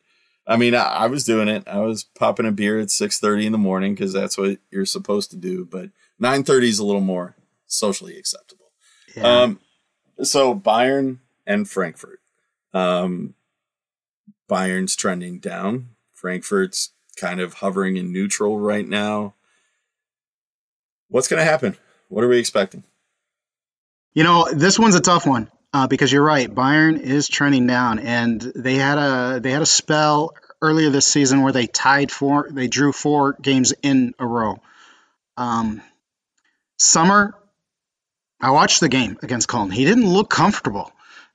I mean, I, I, was doing it. I was popping a beer at six thirty in the morning because that's what you're supposed to do. But nine thirty is a little more socially acceptable. Yeah. Um, so Bayern and Frankfurt. Um, Bayern's trending down. Frankfurt's kind of hovering in neutral right now. What's going to happen? What are we expecting? You know, this one's a tough one uh, because you're right. Bayern is trending down, and they had a they had a spell earlier this season where they tied four, they drew four games in a row. Um, Sommer, I watched the game against Cologne. He didn't look comfortable.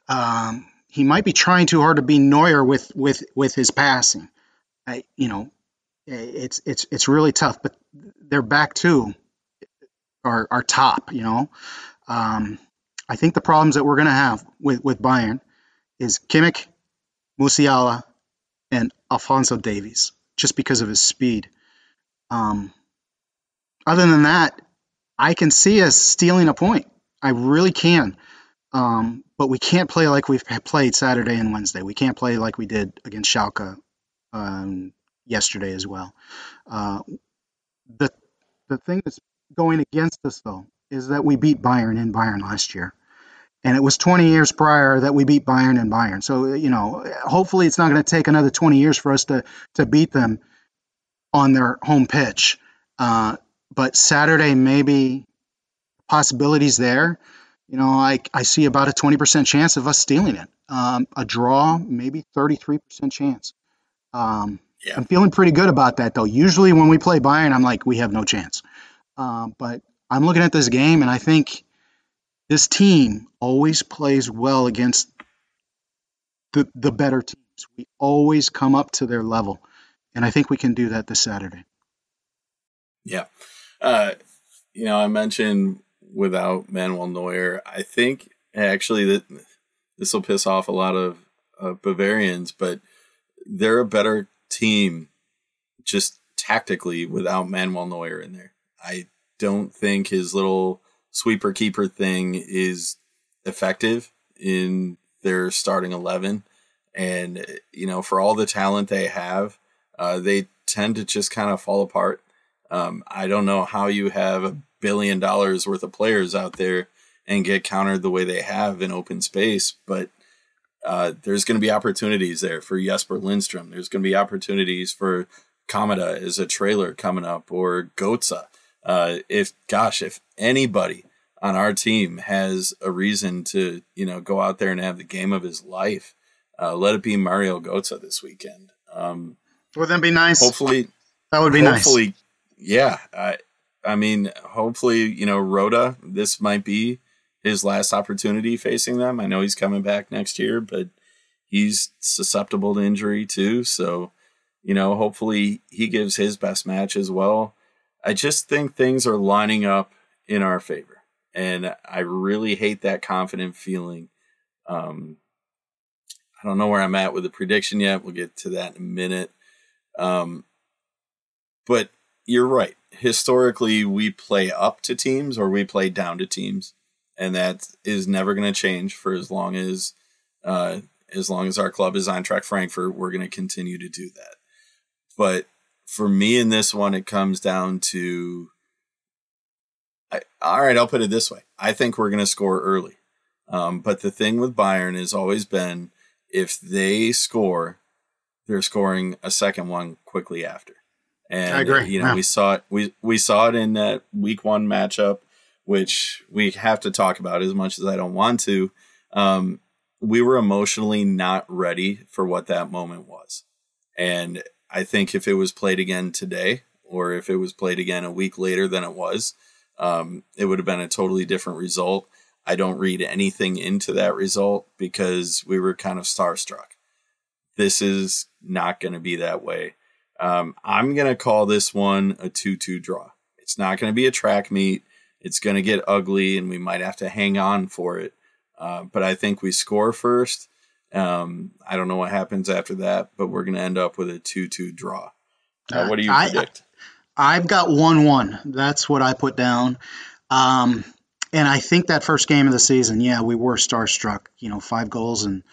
Um, he might be trying too hard to be Neuer with with with his passing. I, you know, it's it's it's really tough. But their back two are are top. You know. Um, I think the problems that we're going to have with, with Bayern is Kimmich, Musiala, and Alphonso Davies, just because of his speed. Um, other than that, I can see us stealing a point. I really can. Um, but we can't play like we've played Saturday and Wednesday. We can't play like we did against Schalke um, yesterday as well. Uh, the the thing that's going against us though is that we beat Bayern in Bayern last year and it was 20 years prior that we beat Bayern and Bayern. So you know, hopefully it's not going to take another 20 years for us to to beat them on their home pitch. Uh, but Saturday maybe possibilities there. You know, I I see about a 20% chance of us stealing it. Um, a draw, maybe 33% chance. Um, yeah. I'm feeling pretty good about that though. Usually when we play Bayern, I'm like, we have no chance. Uh, but I'm looking at this game and I think this team always plays well against the the better teams. We always come up to their level, and I think we can do that this Saturday. Yeah, uh, you know, I mentioned without Manuel Neuer, I think actually that this will piss off a lot of uh, Bavarians, but they're a better team just tactically without Manuel Neuer in there. I don't think his little sweeper keeper thing is effective in their starting 11 and you know for all the talent they have uh, they tend to just kind of fall apart um, i don't know how you have a billion dollars worth of players out there and get countered the way they have in open space but uh, there's going to be opportunities there for Jesper Lindstrom. There's going to be opportunities for Kamada as a trailer coming up or Götze. Uh, if gosh, if anybody on our team has a reason to, you know, go out there and have the game of his life, uh, let it be Mario Götze this weekend. Um, would that be nice? Hopefully, that would be nice. hopefully, nice. Yeah, uh, I mean, hopefully, you know, Rode, this might be his last opportunity facing them. I know he's coming back next year, but he's susceptible to injury too. So, you know, hopefully he gives his best match as well. I just think things are lining up in our favor. And I really hate that confident feeling. Um, I don't know where I'm at with the prediction yet. We'll get to that in a minute. Um, but you're right. Historically, we play up to teams or we play down to teams, and that is never going to change for as long as uh, as long as our club is Eintracht Frankfurt. We're going to continue to do that. But for me in this one, it comes down to. I, all right, I'll put it this way. I think we're going to score early. Um, but the thing with Bayern has always been if they score, they're scoring a second one quickly after. And I agree. you know, Yeah. we saw it we we saw it in that week one matchup, which we have to talk about as much as I don't want to. Um, we were emotionally not ready for what that moment was. And I think if it was played again today, or if it was played again a week later than it was, um, it would have been a totally different result. I don't read anything into that result because we were kind of starstruck. This is not going to be that way. Um, I'm going to call this one a 2 2 draw. It's not going to be a track meet. It's going to get ugly and we might have to hang on for it. Uh, but I think we score first. Um, I don't know what happens after that, but we're going to end up with a 2 2 draw. Uh, what do you I- predict? I've got one one. That's what I put down. Um, and I think that first game of the season, yeah, we were starstruck. You know, five goals in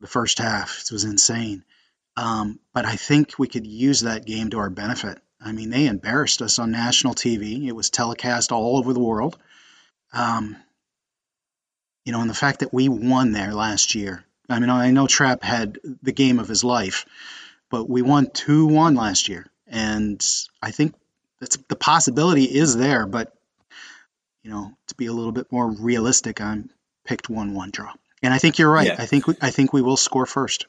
the first half. It was insane. Um, but I think we could use that game to our benefit. I mean, they embarrassed us on national TV. It was telecast all over the world. Um, you know, and the fact that we won there last year. I mean, I know Trapp had the game of his life, but we won 2 1 last year. And I think that's, the possibility is there, but, you know, to be a little bit more realistic, I'm picked 1 1 draw. And I think you're right. Yeah. I think we, I think we will score first.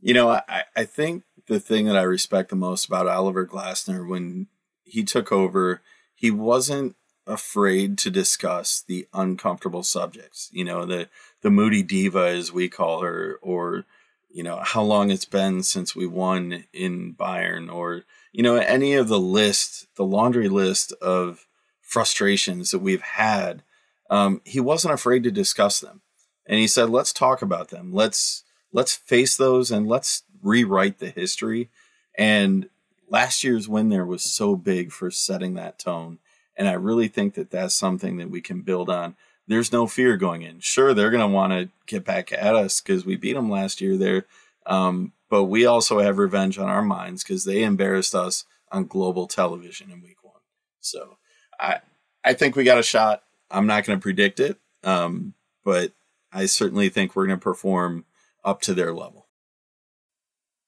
You know, I, I think the thing that I respect the most about Oliver Glasner when he took over, he wasn't afraid to discuss the uncomfortable subjects. You know, the the moody diva as we call her, or you know, how long it's been since we won in Bayern, or you know, any of the list, the laundry list of frustrations that we've had. Um, he wasn't afraid to discuss them, and he said, "Let's talk about them. Let's." let's face those and let's rewrite the history. And last year's win there was so big for setting that tone. And I really think that that's something that we can build on. There's no fear going in. Sure, they're going to want to get back at us because we beat them last year there. Um, but we also have revenge on our minds because they embarrassed us on global television in week one. So I, I think we got a shot. I'm not going to predict it, um, but I certainly think we're going to perform up to their level.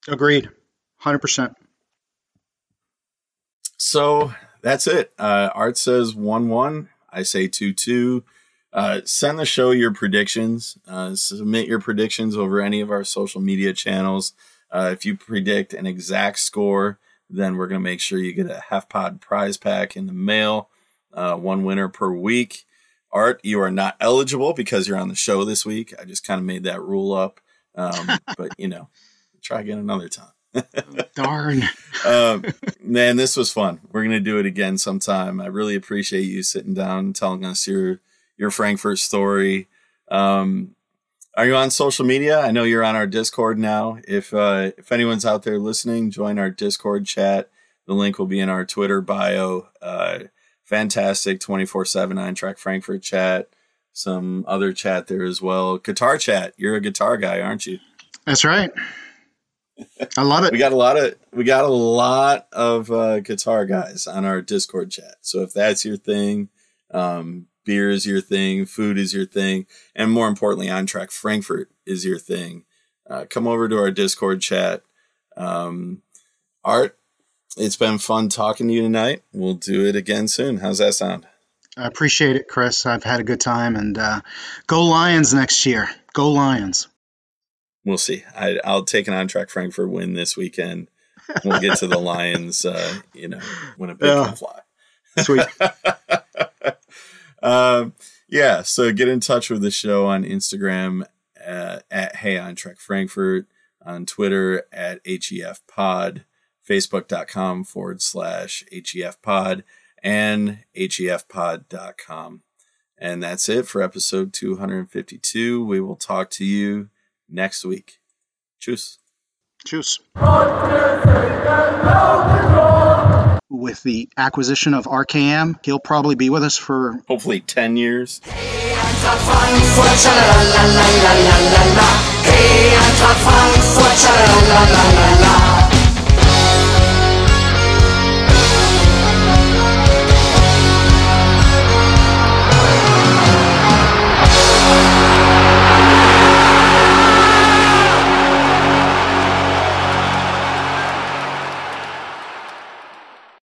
Agreed. 100%. So that's it. Uh, Art says 1 1. I say 2 2. Uh, send the show your predictions. Uh, submit your predictions over any of our social media channels. Uh, if you predict an exact score, then we're going to make sure you get a HEF Pod prize pack in the mail. Uh, one winner per week. Art, you are not eligible because you're on the show this week. I just kind of made that rule up. Um, but, you know, try again another time. Darn. um, man, this was fun. We're gonna do it again sometime. I really appreciate you sitting down and telling us your your Frankfurt story. Um, are you on social media? I know you're on our Discord now. If uh, if anyone's out there listening, join our Discord chat. The link will be in our Twitter bio. Uh, fantastic 24 7 Eintracht Frankfurt chat. Some other chat there as well. Guitar chat. You're a guitar guy, aren't you? That's right. I love it. we got a lot of we got a lot of uh, guitar guys on our Discord chat. So if that's your thing, um, beer is your thing, food is your thing, and more importantly, Eintracht Frankfurt is your thing. Uh, come over to our Discord chat. Um, Art, it's been fun talking to you tonight. We'll do it again soon. How's that sound? I appreciate it, Chris. I've had a good time. And uh, go Lions next year. Go Lions. We'll see. I, I'll take an Eintracht Frankfurt win this weekend. We'll get to the Lions, uh, you know, when a big Yeah. can fly. Sweet. um, yeah, so get in touch with the show on Instagram uh, at Hey Eintracht Frankfurt, on Twitter at HEF Pod, Facebook.com forward slash HEF Pod, and HEFPod.com. And that's it for episode 252. We will talk to you next week. Cheers. Cheers. With the acquisition of RKM, he'll probably be with us for hopefully 10 years. Hey,